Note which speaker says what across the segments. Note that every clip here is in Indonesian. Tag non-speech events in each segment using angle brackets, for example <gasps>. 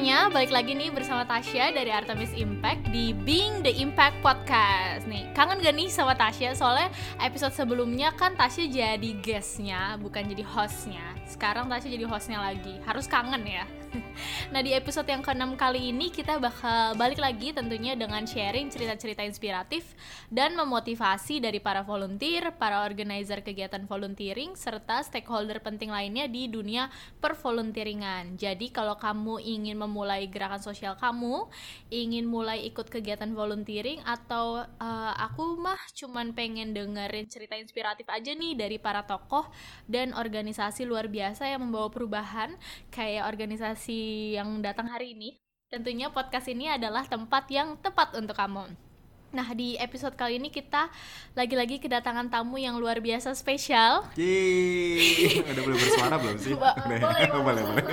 Speaker 1: semuanya, balik lagi nih bersama Tasya dari Artemis Impact di Being the Impact Podcast. Nih, kangen gak nih sama Tasya? Soalnya episode sebelumnya kan Tasya jadi guestnya, bukan jadi hostnya. Sekarang Tasya jadi hostnya lagi, harus kangen ya <laughs> Nah di episode yang ke-6 kali ini kita bakal balik lagi tentunya dengan sharing cerita-cerita inspiratif dan memotivasi dari para volunteer, para organizer kegiatan volunteering, serta stakeholder penting lainnya di dunia pervolunteeringan. Jadi kalau kamu ingin memulai gerakan sosial kamu, ingin mulai ikut kegiatan volunteering atau uh, aku mah cuman pengen dengerin cerita inspiratif aja nih dari para tokoh dan organisasi luar biasa yang membawa perubahan kayak organisasi informasi yang datang hari ini, tentunya podcast ini adalah tempat yang tepat untuk kamu. Nah, di episode kali ini kita lagi-lagi kedatangan tamu yang luar biasa spesial.
Speaker 2: Yeay, <laughs> udah boleh bersuara belum sih?
Speaker 1: boleh, <laughs> boleh, boleh, boleh.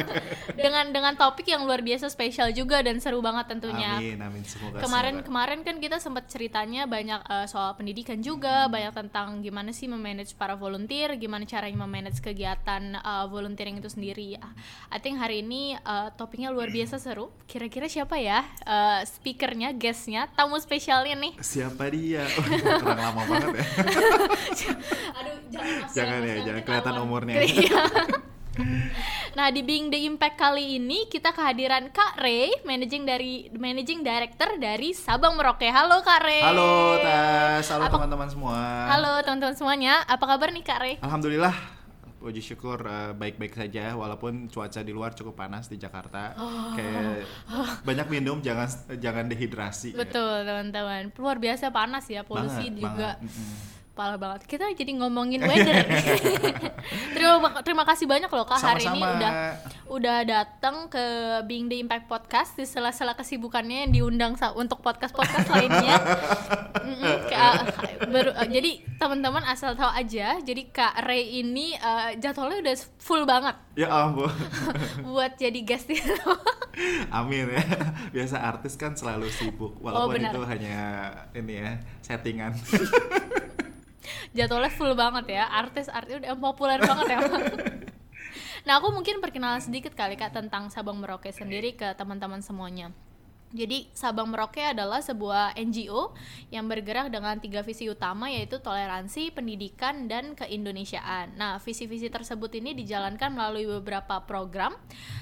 Speaker 1: Dengan dengan topik yang luar biasa spesial juga dan seru banget tentunya.
Speaker 2: Amin, amin. Semoga
Speaker 1: Kemarin
Speaker 2: semoga.
Speaker 1: kemarin kan kita sempat ceritanya banyak uh, soal pendidikan juga, hmm. banyak tentang gimana sih memanage para volunteer, gimana caranya memanage kegiatan uh, volunteering itu sendiri. I think hari ini uh, topiknya luar biasa seru. Kira-kira siapa ya uh, speakernya, guestnya, tamu spesialnya nih?
Speaker 2: Nih? Siapa dia? Oh, <laughs> kurang lama banget ya. <laughs>
Speaker 1: Aduh, jangan
Speaker 2: Jangan ya, jangan kelihatan umurnya.
Speaker 1: Iya. <laughs> Nah, di Being the Impact kali ini kita kehadiran Kak Ray, managing dari managing director dari Sabang Merauke. Halo Kak Ray.
Speaker 2: Halo Tas, halo teman-teman semua.
Speaker 1: Halo teman-teman semuanya. Apa kabar nih Kak Ray?
Speaker 2: Alhamdulillah puji syukur uh, baik-baik saja walaupun cuaca di luar cukup panas di Jakarta oh. kayak banyak minum jangan jangan dehidrasi
Speaker 1: betul teman-teman luar biasa panas ya polusi banget, juga banget parah banget. Kita jadi ngomongin <laughs> weather. <laughs> terima terima kasih banyak loh Kak hari ini udah udah datang ke Being the Impact Podcast di sela-sela kesibukannya yang diundang untuk podcast-podcast <laughs> lainnya. baru, uh, jadi teman-teman asal tahu aja, jadi Kak Ray ini uh, jadwalnya udah full banget.
Speaker 2: Ya ampun. <laughs>
Speaker 1: buat jadi guest itu.
Speaker 2: Amin ya. Biasa artis kan selalu sibuk walaupun oh, itu hanya ini ya settingan <laughs>
Speaker 1: jadwalnya full banget ya artis artis udah populer banget ya nah aku mungkin perkenalan sedikit kali kak tentang Sabang Merauke sendiri ke teman-teman semuanya jadi Sabang Merauke adalah sebuah NGO yang bergerak dengan tiga visi utama yaitu toleransi, pendidikan, dan keindonesiaan. Nah, visi-visi tersebut ini dijalankan melalui beberapa program.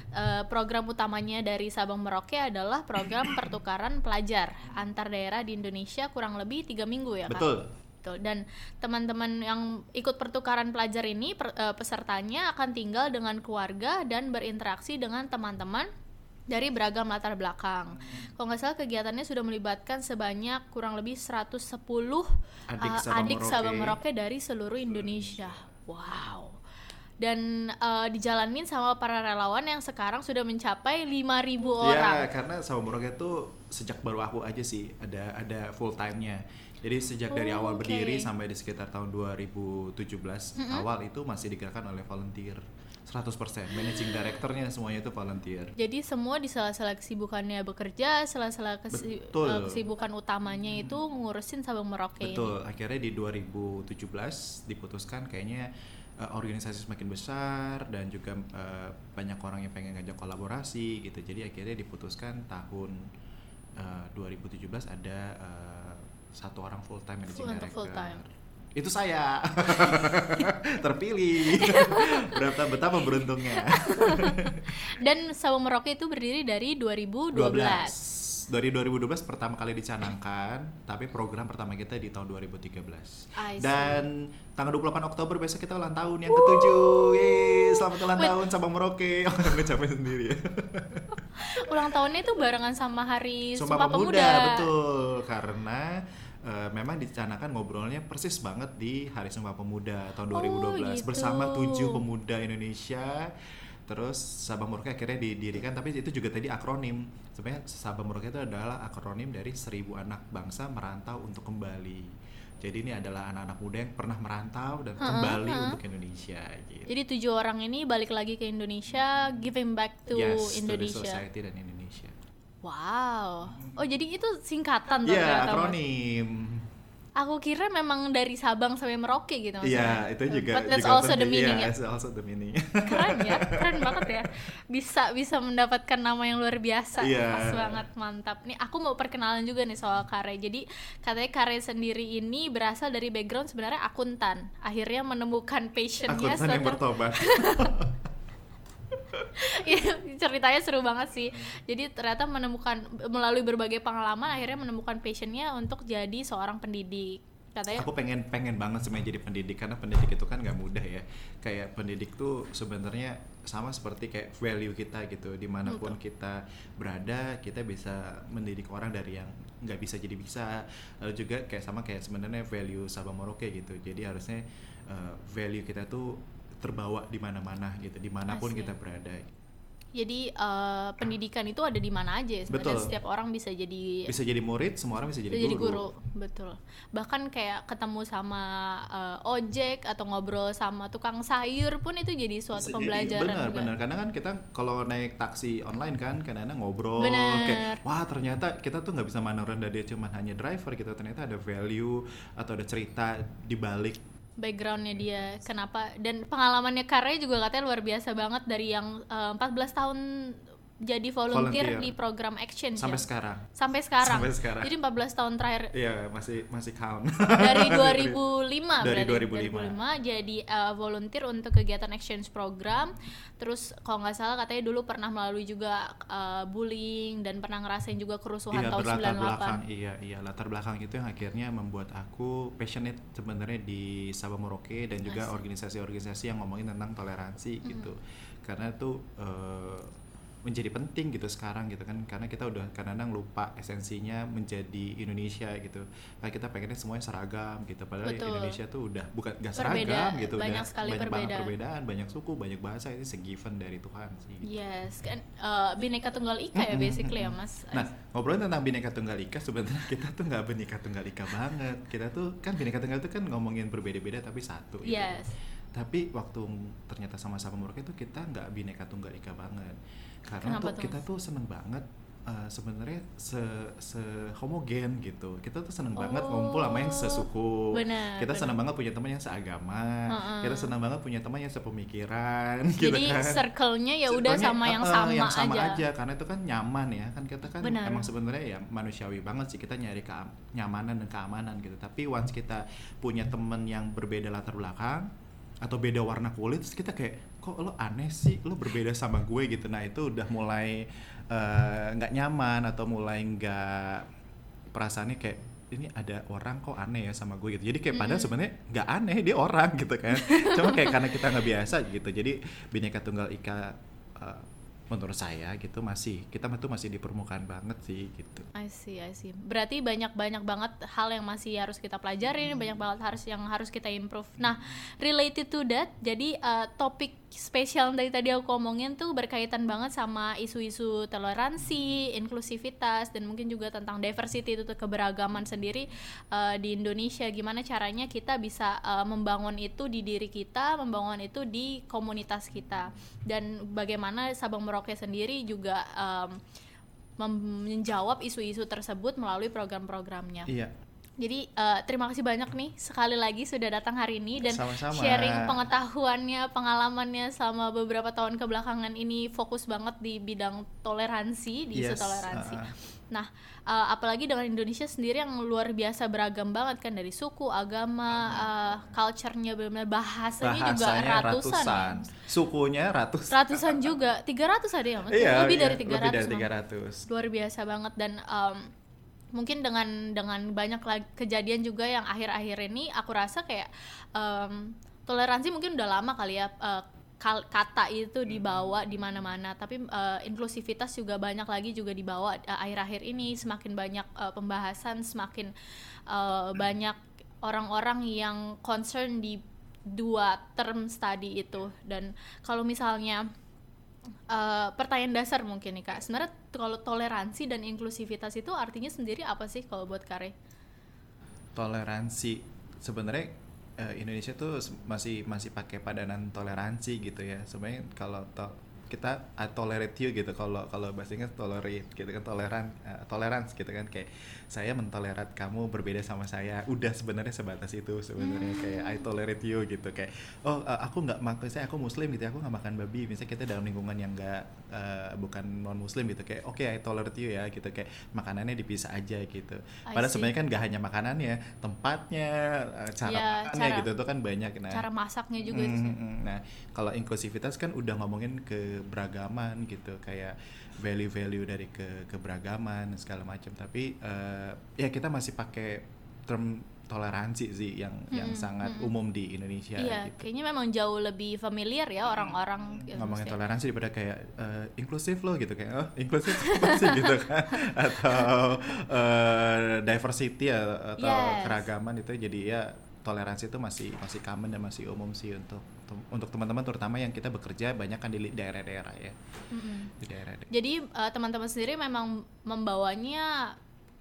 Speaker 1: Uh, program utamanya dari Sabang Merauke adalah program <coughs> pertukaran pelajar antar daerah di Indonesia kurang lebih tiga minggu ya,
Speaker 2: Betul
Speaker 1: gitu dan teman-teman yang ikut pertukaran pelajar ini per, uh, pesertanya akan tinggal dengan keluarga dan berinteraksi dengan teman-teman dari beragam latar belakang. Kalau nggak salah kegiatannya sudah melibatkan sebanyak kurang lebih 110 adik, uh, Sabang, adik Merauke. Sabang Merauke dari seluruh Indonesia. Wow. Dan uh, dijalanin sama para relawan yang sekarang sudah mencapai 5000 iya, orang.
Speaker 2: Ya, karena Sabang Merauke itu sejak baru aku aja sih ada ada full time-nya jadi sejak oh, dari awal okay. berdiri sampai di sekitar tahun 2017 mm -hmm. awal itu masih digerakkan oleh volunteer. 100% managing directornya semuanya itu volunteer.
Speaker 1: Jadi semua di sela-sela kesibukannya bekerja, sela-sela kesi uh, kesibukan utamanya hmm. itu ngurusin Sabang Merauke.
Speaker 2: Betul. Ini. Akhirnya di 2017 diputuskan kayaknya uh, organisasi semakin besar dan juga uh, banyak orang yang pengen ngajak kolaborasi gitu. Jadi akhirnya diputuskan tahun uh, 2017 ada uh, satu orang full time managing full director. Full time. Itu saya <laughs> terpilih. Berapa betapa beruntungnya. <laughs>
Speaker 1: Dan Sawo Merauke itu berdiri dari 2012. 12
Speaker 2: dari 2012 pertama kali dicanangkan, tapi program pertama kita di tahun 2013. Dan tanggal 28 Oktober besok kita ulang tahun yang ketujuh. Yeay, selamat ulang Wait. tahun Sabang Merauke. <laughs> Oh, capek sendiri ya.
Speaker 1: ulang tahunnya itu barengan sama hari
Speaker 2: Sumpah, Sumpah Pemuda. Pemuda. Betul, karena uh, memang dicanangkan ngobrolnya persis banget di Hari Sumpah Pemuda tahun 2012 oh, gitu. bersama tujuh pemuda Indonesia. Terus Sabang Merauke akhirnya didirikan, tapi itu juga tadi akronim. Sebenarnya Sabang Merauke itu adalah akronim dari seribu anak bangsa merantau untuk kembali. Jadi ini adalah anak-anak muda yang pernah merantau dan kembali uh -huh. untuk Indonesia. Gitu.
Speaker 1: Jadi tujuh orang ini balik lagi ke Indonesia, giving back to
Speaker 2: yes,
Speaker 1: Indonesia.
Speaker 2: To the society dan Indonesia.
Speaker 1: Wow. Oh jadi itu singkatan
Speaker 2: tuh Iya, akronim.
Speaker 1: Aku kira memang dari Sabang sampai Merauke gitu
Speaker 2: Iya, itu juga
Speaker 1: But that's
Speaker 2: juga
Speaker 1: also the meaning
Speaker 2: Iya,
Speaker 1: ya.
Speaker 2: that's also the meaning.
Speaker 1: Keren ya, <laughs> keren banget ya. Bisa bisa mendapatkan nama yang luar biasa.
Speaker 2: Iya.
Speaker 1: Pas banget, mantap. Nih aku mau perkenalan juga nih soal Kare. Jadi katanya Kare sendiri ini berasal dari background sebenarnya akuntan. Akhirnya menemukan passionnya
Speaker 2: Akuntan yang bertobat. <laughs> <laughs>
Speaker 1: Iya, ceritanya seru banget sih. Jadi ternyata menemukan melalui berbagai pengalaman akhirnya menemukan passionnya untuk jadi seorang pendidik. Katanya
Speaker 2: Aku pengen pengen banget sebenarnya jadi pendidik karena pendidik itu kan nggak mudah ya. Kayak pendidik tuh sebenarnya sama seperti kayak value kita gitu. Di mana pun kita berada, kita bisa mendidik orang dari yang nggak bisa jadi bisa. Lalu juga kayak sama kayak sebenarnya value Sabang Merauke gitu. Jadi harusnya uh, value kita tuh terbawa di mana-mana gitu, di mana pun
Speaker 1: Asik.
Speaker 2: kita berada.
Speaker 1: jadi eh, pendidikan itu ada di mana aja ya
Speaker 2: Betul.
Speaker 1: setiap orang bisa jadi
Speaker 2: Bisa jadi murid, semua orang bisa jadi,
Speaker 1: jadi
Speaker 2: guru.
Speaker 1: guru betul bahkan kayak ketemu sama eh, ojek atau ngobrol sama tukang sayur pun itu jadi suatu
Speaker 2: Jadi,
Speaker 1: pembelajaran
Speaker 2: benar
Speaker 1: juga.
Speaker 2: benar karena kan kita kalau naik taksi online kan kadang-kadang ngobrol
Speaker 1: Benar.
Speaker 2: kayak wah ternyata kita tuh nggak bisa mandang rendah dia cuma hanya driver gitu ternyata ada value atau ada cerita di balik
Speaker 1: backgroundnya dia kenapa dan pengalamannya Kare juga katanya luar biasa banget dari yang eh, 14 tahun jadi volunteer,
Speaker 2: Volunteer.
Speaker 1: di program exchange
Speaker 2: sampai
Speaker 1: ya?
Speaker 2: sekarang
Speaker 1: sampai sekarang.
Speaker 2: Sampai sekarang.
Speaker 1: Jadi 14 tahun terakhir
Speaker 2: Iya masih masih count
Speaker 1: dari 2005 <laughs>
Speaker 2: Dari
Speaker 1: berarti
Speaker 2: 2005.
Speaker 1: jadi uh, volunteer untuk kegiatan exchange program terus kalau nggak salah katanya dulu pernah melalui juga uh, bullying dan pernah ngerasain juga kerusuhan
Speaker 2: Iya
Speaker 1: tahun
Speaker 2: berlatar
Speaker 1: 98
Speaker 2: belakang iya iya latar belakang itu yang akhirnya membuat aku passionate sebenarnya di Sabang Merauke dan juga organisasi-organisasi yang ngomongin tentang toleransi gitu karena itu eh, menjadi penting gitu sekarang gitu kan karena kita udah kadang-kadang lupa esensinya menjadi Indonesia gitu karena kita pengennya semuanya seragam gitu padahal
Speaker 1: Betul.
Speaker 2: Indonesia tuh udah bukan gak
Speaker 1: Berbeda,
Speaker 2: seragam gitu
Speaker 1: banyak
Speaker 2: udah
Speaker 1: sekali
Speaker 2: banyak banget
Speaker 1: perbedaan.
Speaker 2: perbedaan banyak suku banyak bahasa itu segiven dari Tuhan sih gitu.
Speaker 1: yes kan uh, bineka tunggal ika ya basically ya mas
Speaker 2: Nah, ngobrolin tentang Bhinneka Tunggal Ika, sebenarnya <laughs> kita tuh nggak Bhinneka Tunggal Ika banget. Kita tuh kan Bhinneka Tunggal itu kan ngomongin berbeda-beda tapi satu. gitu.
Speaker 1: yes
Speaker 2: Tapi waktu ternyata sama-sama Merauke itu kita nggak Bhinneka Tunggal Ika banget. Karena
Speaker 1: Kenapa
Speaker 2: tuh
Speaker 1: tuh,
Speaker 2: kita tuh seneng banget eh, sebenarnya se, se homogen gitu. Kita tuh seneng banget
Speaker 1: Oh,
Speaker 2: ngumpul sama yang sesuku.
Speaker 1: benar,
Speaker 2: kita
Speaker 1: benar.
Speaker 2: seneng banget punya teman yang seagama.
Speaker 1: Heeh.
Speaker 2: Kita seneng banget punya teman yang sepemikiran <laughs> gitu
Speaker 1: jadi
Speaker 2: kan
Speaker 1: circle-nya ya udah sama yang
Speaker 2: eh,
Speaker 1: sama,
Speaker 2: yang sama
Speaker 1: aja.
Speaker 2: aja. karena itu kan nyaman ya kan kita kan
Speaker 1: Benar.
Speaker 2: emang sebenarnya ya manusiawi banget sih kita nyari kenyamanan dan keamanan gitu tapi once kita punya temen yang berbeda latar belakang atau beda warna kulit terus kita kayak kok lo aneh sih? Lo berbeda sama gue gitu. Nah itu udah mulai eh, nggak nyaman atau mulai nggak perasaannya kayak ini ada orang kok aneh ya sama gue? Gitu. Jadi kayak padahal sebenarnya nggak aneh dia orang <laughs> gitu kan. Cuma kayak karena kita nggak biasa gitu. Jadi bineka tunggal ika eh, menurut saya gitu masih kita tuh masih di permukaan banget sih gitu.
Speaker 1: I see, I see. Berarti banyak-banyak banget hal yang masih harus kita pelajarin, banyak banget harus yang harus kita improve. Nah, related to that, jadi uh, topik spesial dari tadi aku ngomongin tuh berkaitan banget sama isu-isu toleransi, inklusivitas, dan mungkin juga tentang diversity itu keberagaman sendiri uh, di Indonesia. Gimana caranya kita bisa uh, membangun itu di diri kita, membangun itu di komunitas kita, dan bagaimana Sabang Merauke sendiri juga um, menjawab isu-isu tersebut melalui program-programnya.
Speaker 2: iya
Speaker 1: Jadi eh, terima kasih banyak nih sekali lagi sudah datang hari ini dan
Speaker 2: Sama-sama.
Speaker 1: sharing pengetahuannya, pengalamannya selama beberapa tahun kebelakangan ini fokus banget di bidang toleransi, di isu
Speaker 2: Yes,
Speaker 1: toleransi.
Speaker 2: uh-uh.
Speaker 1: Nah, eh, apalagi dengan Indonesia sendiri yang luar biasa beragam banget kan dari suku, agama, eh, culture-nya benar-benar bahasanya, juga
Speaker 2: bahasanya
Speaker 1: ratusan. ya.
Speaker 2: sukunya ratusan
Speaker 1: Ratusan juga, 300 ada ya, Mas?
Speaker 2: iya
Speaker 1: lebih
Speaker 2: iya,
Speaker 1: dari 300.
Speaker 2: lebih dari
Speaker 1: Mas
Speaker 2: tiga
Speaker 1: luar biasa banget dan um, mungkin dengan dengan banyak kejadian juga yang akhir-akhir ini aku rasa kayak um, toleransi mungkin udah lama kali ya uh, kata itu dibawa di mana-mana. Tapi uh, inklusivitas juga banyak lagi juga dibawa uh, akhir-akhir ini. Semakin banyak uh, pembahasan semakin uh, banyak orang-orang yang concern di dua term study itu. Dan kalau misalnya eh, pertanyaan dasar mungkin nih kak. Sebenarnya kalau toleransi dan inklusivitas itu artinya sendiri apa sih kalau buat Kare?
Speaker 2: toleransi. Sebenarnya eh, Indonesia tuh masih masih pakai padanan toleransi gitu ya. Sebenarnya kalau to- kita I tolerate you gitu. Kalau kalau bahasa Inggris tolerate gitu kan toleran uh, tolerance gitu kan. Kayak saya mentolerat kamu berbeda sama saya. Udah sebenarnya sebatas itu sebenarnya. Hmm. kayak I tolerate you gitu. Kayak oh uh, aku nggak makan saya aku muslim gitu ya, aku nggak makan babi. Misalnya kita dalam lingkungan yang nggak uh, bukan non muslim gitu. Kayak oke okay, I tolerate you ya gitu. Kayak makanannya dipisah aja gitu. Padahal sebenarnya kan gak hanya makanannya tempatnya cara ya, makannya cara, gitu itu kan banyak.
Speaker 1: Nah cara masaknya juga
Speaker 2: mm, mm, nah kalau inklusivitas kan udah ngomongin keberagaman gitu kayak value-value dari ke keberagaman segala macam tapi uh, ya kita masih pakai term toleransi sih yang hmm, yang sangat hmm. umum di Indonesia
Speaker 1: iya gitu. kayaknya memang jauh lebih familiar ya orang-orang
Speaker 2: hmm. ngomongin toleransi daripada kayak uh, inklusif loh gitu kayak oh inklusif <laughs> apa sih gitu kan atau uh, diversity atau yes. keragaman itu jadi ya toleransi itu masih masih common dan masih umum sih untuk untuk teman-teman terutama yang kita bekerja banyak kan di daerah-daerah ya mm-hmm.
Speaker 1: di daerah. Jadi uh, teman-teman sendiri memang membawanya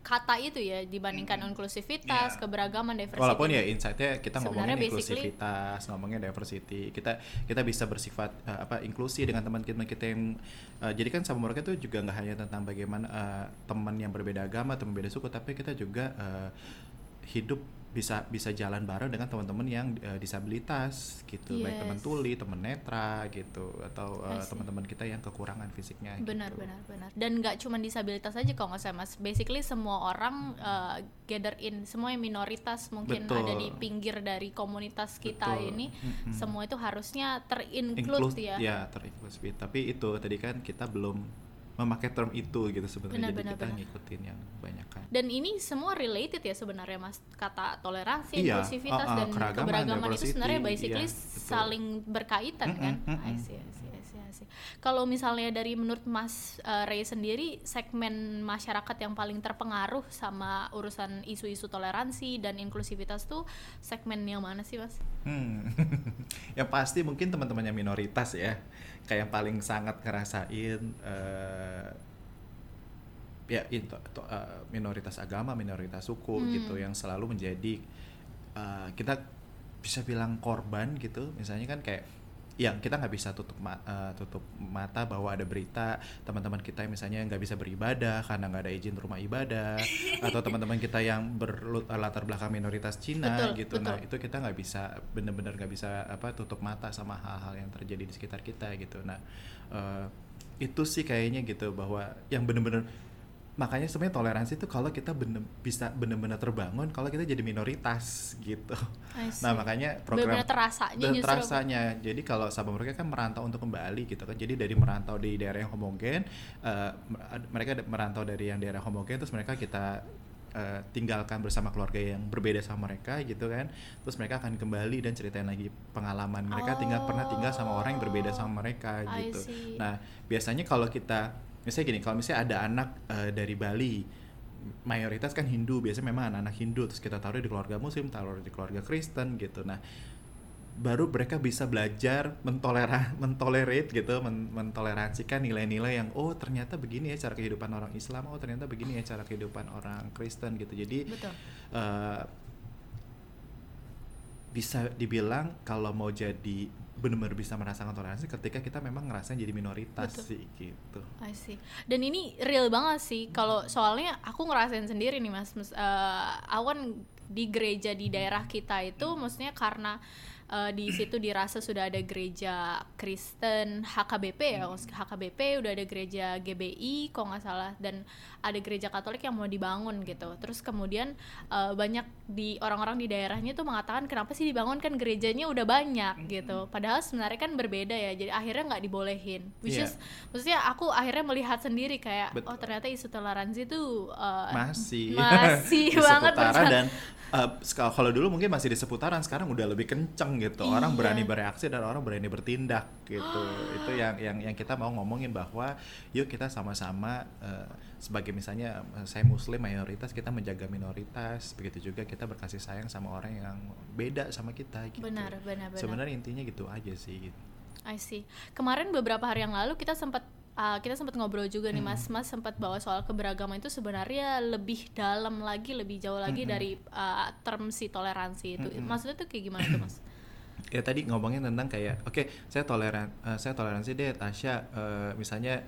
Speaker 1: kata itu ya dibandingkan mm-hmm. inklusivitas, yeah. keberagaman, diversity.
Speaker 2: Walaupun ya insightnya kita ngomongin inklusivitas, ngomongin diversity, kita kita bisa bersifat uh, apa inklusi dengan teman-teman kita yang uh, jadi kan sama mereka itu juga nggak hanya tentang bagaimana uh, teman yang berbeda agama, teman berbeda suku, tapi kita juga uh, hidup bisa bisa jalan bareng dengan teman-teman yang uh, disabilitas gitu yes. baik teman tuli teman netra gitu atau uh, teman-teman kita yang kekurangan fisiknya
Speaker 1: benar
Speaker 2: gitu.
Speaker 1: benar benar dan nggak cuma disabilitas aja kalau nggak saya mas basically semua orang uh, gather in semua yang minoritas mungkin Betul. ada di pinggir dari komunitas kita Betul. ini mm-hmm. semua itu harusnya terinclude ya
Speaker 2: ya terinclude tapi itu tadi kan kita belum memakai term itu gitu sebenarnya jadi benar, kita benar. ngikutin yang banyak kan
Speaker 1: dan ini semua related ya sebenarnya mas kata toleransi iya, inklusivitas uh, uh, dan keberagaman itu sebenarnya basically iya, saling berkaitan mm -hmm, kan mm -hmm. I see, I see. Kalau misalnya dari menurut Mas uh, Ray sendiri, segmen masyarakat yang paling terpengaruh sama urusan isu-isu toleransi dan inklusivitas tuh segmen yang mana sih, Mas? Hmm. <laughs>
Speaker 2: yang pasti mungkin teman-teman yang minoritas ya, kayak yang paling sangat ngerasain uh, ya itu uh, minoritas agama, minoritas suku hmm. gitu yang selalu menjadi uh, kita bisa bilang korban gitu. Misalnya kan kayak yang kita nggak bisa tutup ma uh, tutup mata bahwa ada berita teman-teman kita yang misalnya nggak bisa beribadah karena nggak ada izin rumah ibadah atau teman-teman kita yang berlatar belakang minoritas Cina betul, gitu nah, betul. nah itu kita nggak bisa benar-benar nggak bisa apa tutup mata sama hal-hal yang terjadi di sekitar kita gitu nah uh, itu sih kayaknya gitu bahwa yang benar-benar makanya sebenarnya toleransi itu kalau kita bener, bisa benar-benar terbangun kalau kita jadi minoritas gitu. Nah makanya program
Speaker 1: bener terasanya
Speaker 2: justru. terasanya. Jadi kalau sahabat mereka kan merantau untuk kembali gitu kan. Jadi dari merantau di daerah yang homogen, uh, mereka merantau dari yang daerah homogen terus mereka kita uh, tinggalkan bersama keluarga yang berbeda sama mereka gitu kan. Terus mereka akan kembali dan ceritain lagi pengalaman mereka oh. tinggal pernah tinggal sama orang yang berbeda sama mereka gitu. Nah biasanya kalau kita misalnya gini kalau misalnya ada anak uh, dari Bali mayoritas kan Hindu biasanya memang anak-anak Hindu terus kita taruh di keluarga Muslim taruh di keluarga Kristen gitu. Nah baru mereka bisa belajar mentolera <laughs> mentolerate gitu men mentoleransikan nilai-nilai yang oh ternyata begini ya cara kehidupan orang Islam oh ternyata begini ya cara kehidupan orang Kristen gitu. Jadi Uh, bisa dibilang kalau mau jadi benar-benar bisa merasakan toleransi ketika kita memang ngerasain jadi minoritas Betul. sih gitu.
Speaker 1: I see. Dan ini real banget sih kalau soalnya aku ngerasain sendiri nih Mas, mas uh, awan di gereja di daerah kita itu maksudnya karena uh, di situ dirasa sudah ada gereja Kristen HKBP ya HKBP udah ada gereja GBI kok nggak salah dan ada gereja Katolik yang mau dibangun gitu. Terus kemudian uh, banyak di orang-orang di daerahnya tuh mengatakan kenapa sih dibangun kan gerejanya udah banyak? Gitu. Padahal sebenarnya kan berbeda ya jadi akhirnya nggak dibolehin. Which yeah. is maksudnya aku akhirnya melihat sendiri kayak Betul. oh ternyata isu toleransi tuh uh,
Speaker 2: masih.
Speaker 1: masih <laughs> banget
Speaker 2: dan uh, kalau dulu mungkin masih di seputaran sekarang udah lebih kenceng gitu. Iya. orang berani bereaksi dan orang berani bertindak gitu. <gasps> Itu yang yang yang kita mau ngomongin bahwa yuk kita sama-sama uh, sebagai misalnya uh, saya muslim mayoritas kita menjaga minoritas. Begitu juga kita berkasih sayang sama orang yang beda sama kita gitu.
Speaker 1: Benar benar benar.
Speaker 2: Sebenarnya intinya gitu aja sih gitu.
Speaker 1: I see. Kemarin beberapa hari yang lalu kita sempat uh, kita sempat ngobrol juga nih mas mas sempat bawa soal keberagaman itu sebenarnya lebih dalam lagi lebih jauh lagi -hmm. dari uh, term si toleransi itu -hmm. maksudnya tuh kayak gimana tuh mas <clears throat>
Speaker 2: ya tadi ngomongin tentang kayak oke okay, saya toleran uh, saya toleransi deh Tasya uh, misalnya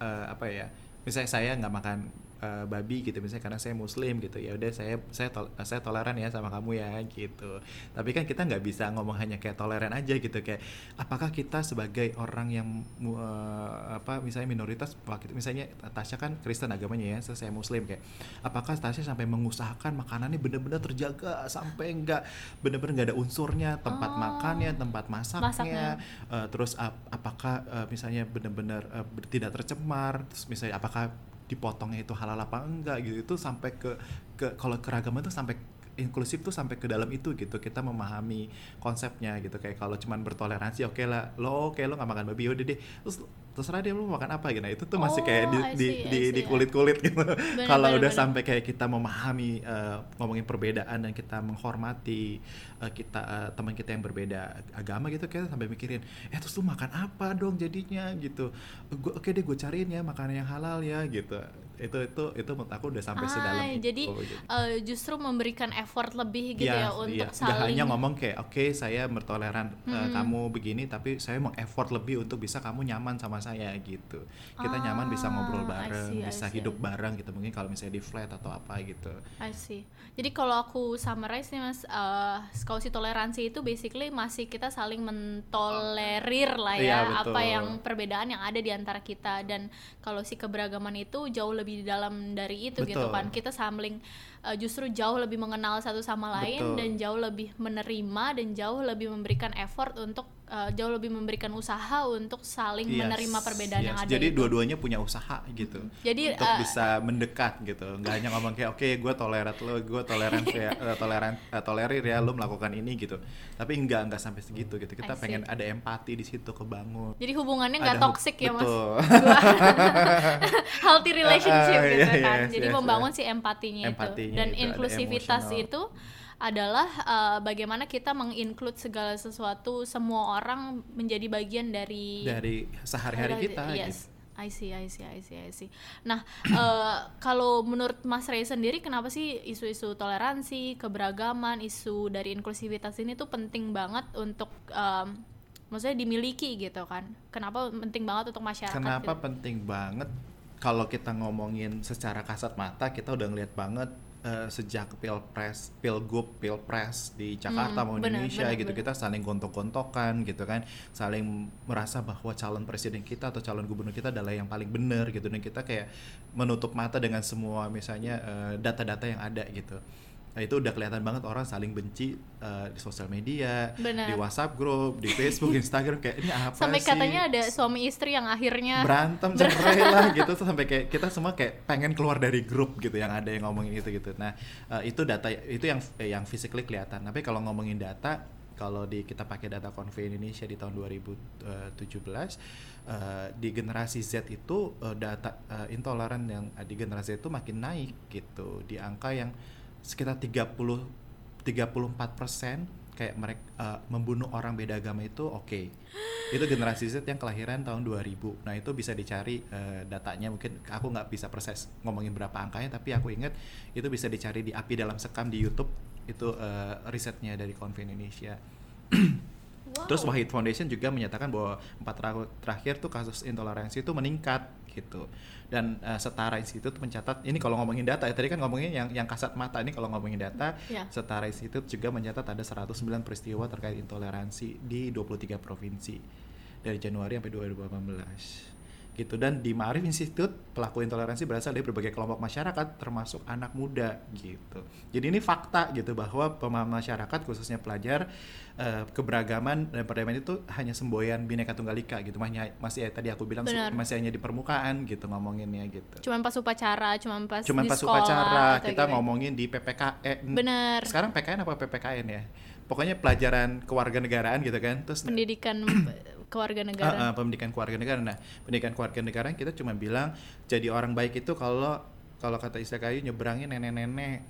Speaker 2: uh, apa ya misalnya saya nggak makan uh, babi gitu misalnya karena saya muslim gitu ya udah saya saya tol saya toleran ya sama kamu ya gitu tapi kan kita nggak bisa ngomong hanya kayak toleran aja gitu kayak apakah kita sebagai orang yang uh, apa misalnya minoritas waktu misalnya Tasya kan Kristen agamanya ya saya muslim kayak apakah Tasya sampai mengusahakan makanannya benar-benar terjaga sampai nggak benar-benar nggak ada unsurnya tempat oh. makannya tempat masaknya, masaknya. Uh, terus ap apakah uh, misalnya benar-benar uh, tidak tercemar terus misalnya apakah dipotongnya itu halal apa enggak gitu. Itu sampai ke ke kalau keragaman itu sampai inklusif tuh sampai ke dalam itu gitu kita memahami konsepnya gitu. Kayak kalau cuman bertoleransi oke okay lah lo oke okay, lo nggak makan babi udah deh. Terus terserah dia mau makan apa gitu. Nah itu tuh masih kayak di, oh, di, di, di kulit kulit gitu. <laughs> Kalau udah bener. sampai kayak kita memahami uh, ngomongin perbedaan dan kita menghormati uh, kita uh, teman kita yang berbeda agama gitu kita sampai mikirin eh terus lu makan apa dong jadinya? gitu. Oke okay deh gue cariin ya makanan yang halal ya gitu itu itu itu menurut aku udah sampai sedalam
Speaker 1: itu. jadi gitu. uh, justru memberikan effort lebih gitu ya, ya untuk ya. saling
Speaker 2: Gak hanya ngomong kayak oke okay, saya bertoleran hmm. uh, kamu begini tapi saya mau effort lebih untuk bisa kamu nyaman sama saya gitu. Kita ah, nyaman bisa ngobrol bareng see, bisa hidup bareng gitu. Mungkin kalau misalnya di flat atau apa gitu.
Speaker 1: I see. Jadi kalau aku summarize nih mas uh, kalau si toleransi itu basically masih kita saling mentolerir lah ya, ya apa yang perbedaan yang ada di antara kita. Dan kalau si keberagaman itu jauh lebih lebih dalam dari itu gitu Betul. gitu kan kita sampling uh, justru jauh lebih mengenal satu sama lain Betul. dan jauh lebih menerima dan jauh lebih memberikan effort untuk uh, jauh lebih memberikan usaha untuk saling yes, menerima perbedaan yes. yang ada.
Speaker 2: Jadi dua-duanya punya usaha gitu. Jadi untuk uh, bisa mendekat gitu. Nggak hanya ngomong kayak oke okay, gue toleran lo, gue toleran ya, <laughs> uh, toleran uh, tolerir ya lo melakukan ini gitu. Tapi enggak enggak sampai segitu gitu. Kita pengen ada empati di situ kebangun.
Speaker 1: Jadi hubungannya nggak toxic ya betul. <laughs> mas. <laughs> Healthy relationship uh, uh, gitu yeah, kan. Yes, Jadi yes, membangun yes. si empatinya, empatinya itu dan itu, inklusivitas itu adalah uh, bagaimana kita menginclude segala sesuatu semua orang menjadi bagian dari
Speaker 2: dari sehari-hari kita
Speaker 1: yes. gitu. I see, I see, I see, I see. Nah, uh, <clears throat> kalau menurut Mas Ray sendiri, kenapa sih isu-isu toleransi, keberagaman, isu dari inklusivitas ini tuh penting banget untuk, um, maksudnya dimiliki gitu kan? Kenapa penting banget untuk masyarakat?
Speaker 2: Kenapa gitu? penting banget? Kalau kita ngomongin secara kasat mata, kita udah ngeliat banget uh, sejak pilpres, pilgub, pilpres di Jakarta hmm, mau Indonesia bener, gitu bener. kita saling gontok-gontokan gitu kan, saling merasa bahwa calon presiden kita atau calon gubernur kita adalah yang paling benar gitu dan kita kayak menutup mata dengan semua misalnya eh, data-data uh, yang ada gitu. Nah, itu udah kelihatan banget orang saling benci uh, di sosial media, Bener. di WhatsApp grup, di Facebook, <laughs> Instagram kayak ini apa
Speaker 1: sampai
Speaker 2: sih?
Speaker 1: Sampai katanya ada suami istri yang akhirnya
Speaker 2: berantem cerai lah <laughs> gitu tuh sampai kayak kita semua kayak pengen keluar dari grup gitu yang ada yang ngomongin itu gitu. Nah, uh, itu data itu yang eh, yang physically kelihatan. Tapi kalau ngomongin data kalau di kita pakai data Konve Indonesia di tahun 2017 uh, di generasi Z itu uh, data uh, intoleran yang uh, di generasi Z itu makin naik gitu di angka yang sekitar 30 34 persen kayak mereka uh, membunuh orang beda agama itu oke. Okay. <gasps> itu generasi Z yang kelahiran tahun 2000 nah itu bisa dicari uh, datanya. Mungkin aku nggak bisa proses ngomongin berapa angkanya tapi aku ingat itu bisa dicari di api dalam sekam di YouTube. Itu uh, risetnya dari Konven Indonesia. <clears throat> Wow. terus Wahid Foundation juga menyatakan bahwa empat tahun terakhir tuh kasus intoleransi itu meningkat gitu dan uh, Setara Institute mencatat ini kalau ngomongin data ya tadi kan ngomongin yang yang kasat mata ini kalau ngomongin data yeah. Setara Institute juga mencatat ada 109 peristiwa terkait intoleransi di 23 provinsi dari Januari sampai 2018 gitu dan di Ma'arif Institute pelaku intoleransi berasal dari berbagai kelompok masyarakat termasuk anak muda gitu jadi ini fakta gitu bahwa pemahaman masyarakat khususnya pelajar uh, keberagaman dan perdamaian itu hanya semboyan bineka tunggal ika gitu masih masih tadi aku bilang Benar. masih hanya di permukaan gitu ngomonginnya gitu
Speaker 1: cuman pas upacara cuman pas
Speaker 2: cuman
Speaker 1: pas
Speaker 2: sekolah, upacara kita gitu. ngomongin di PPKN
Speaker 1: Benar.
Speaker 2: sekarang PKN apa PPKN ya pokoknya pelajaran kewarganegaraan gitu kan terus
Speaker 1: pendidikan <clears throat> kewarganegaraan. Uh, uh,
Speaker 2: pendidikan kewarganegaraan. Nah, pendidikan kewarganegaraan kita cuma bilang jadi orang baik itu kalau kalau kata istilah kayu nyebrangin nenek-nenek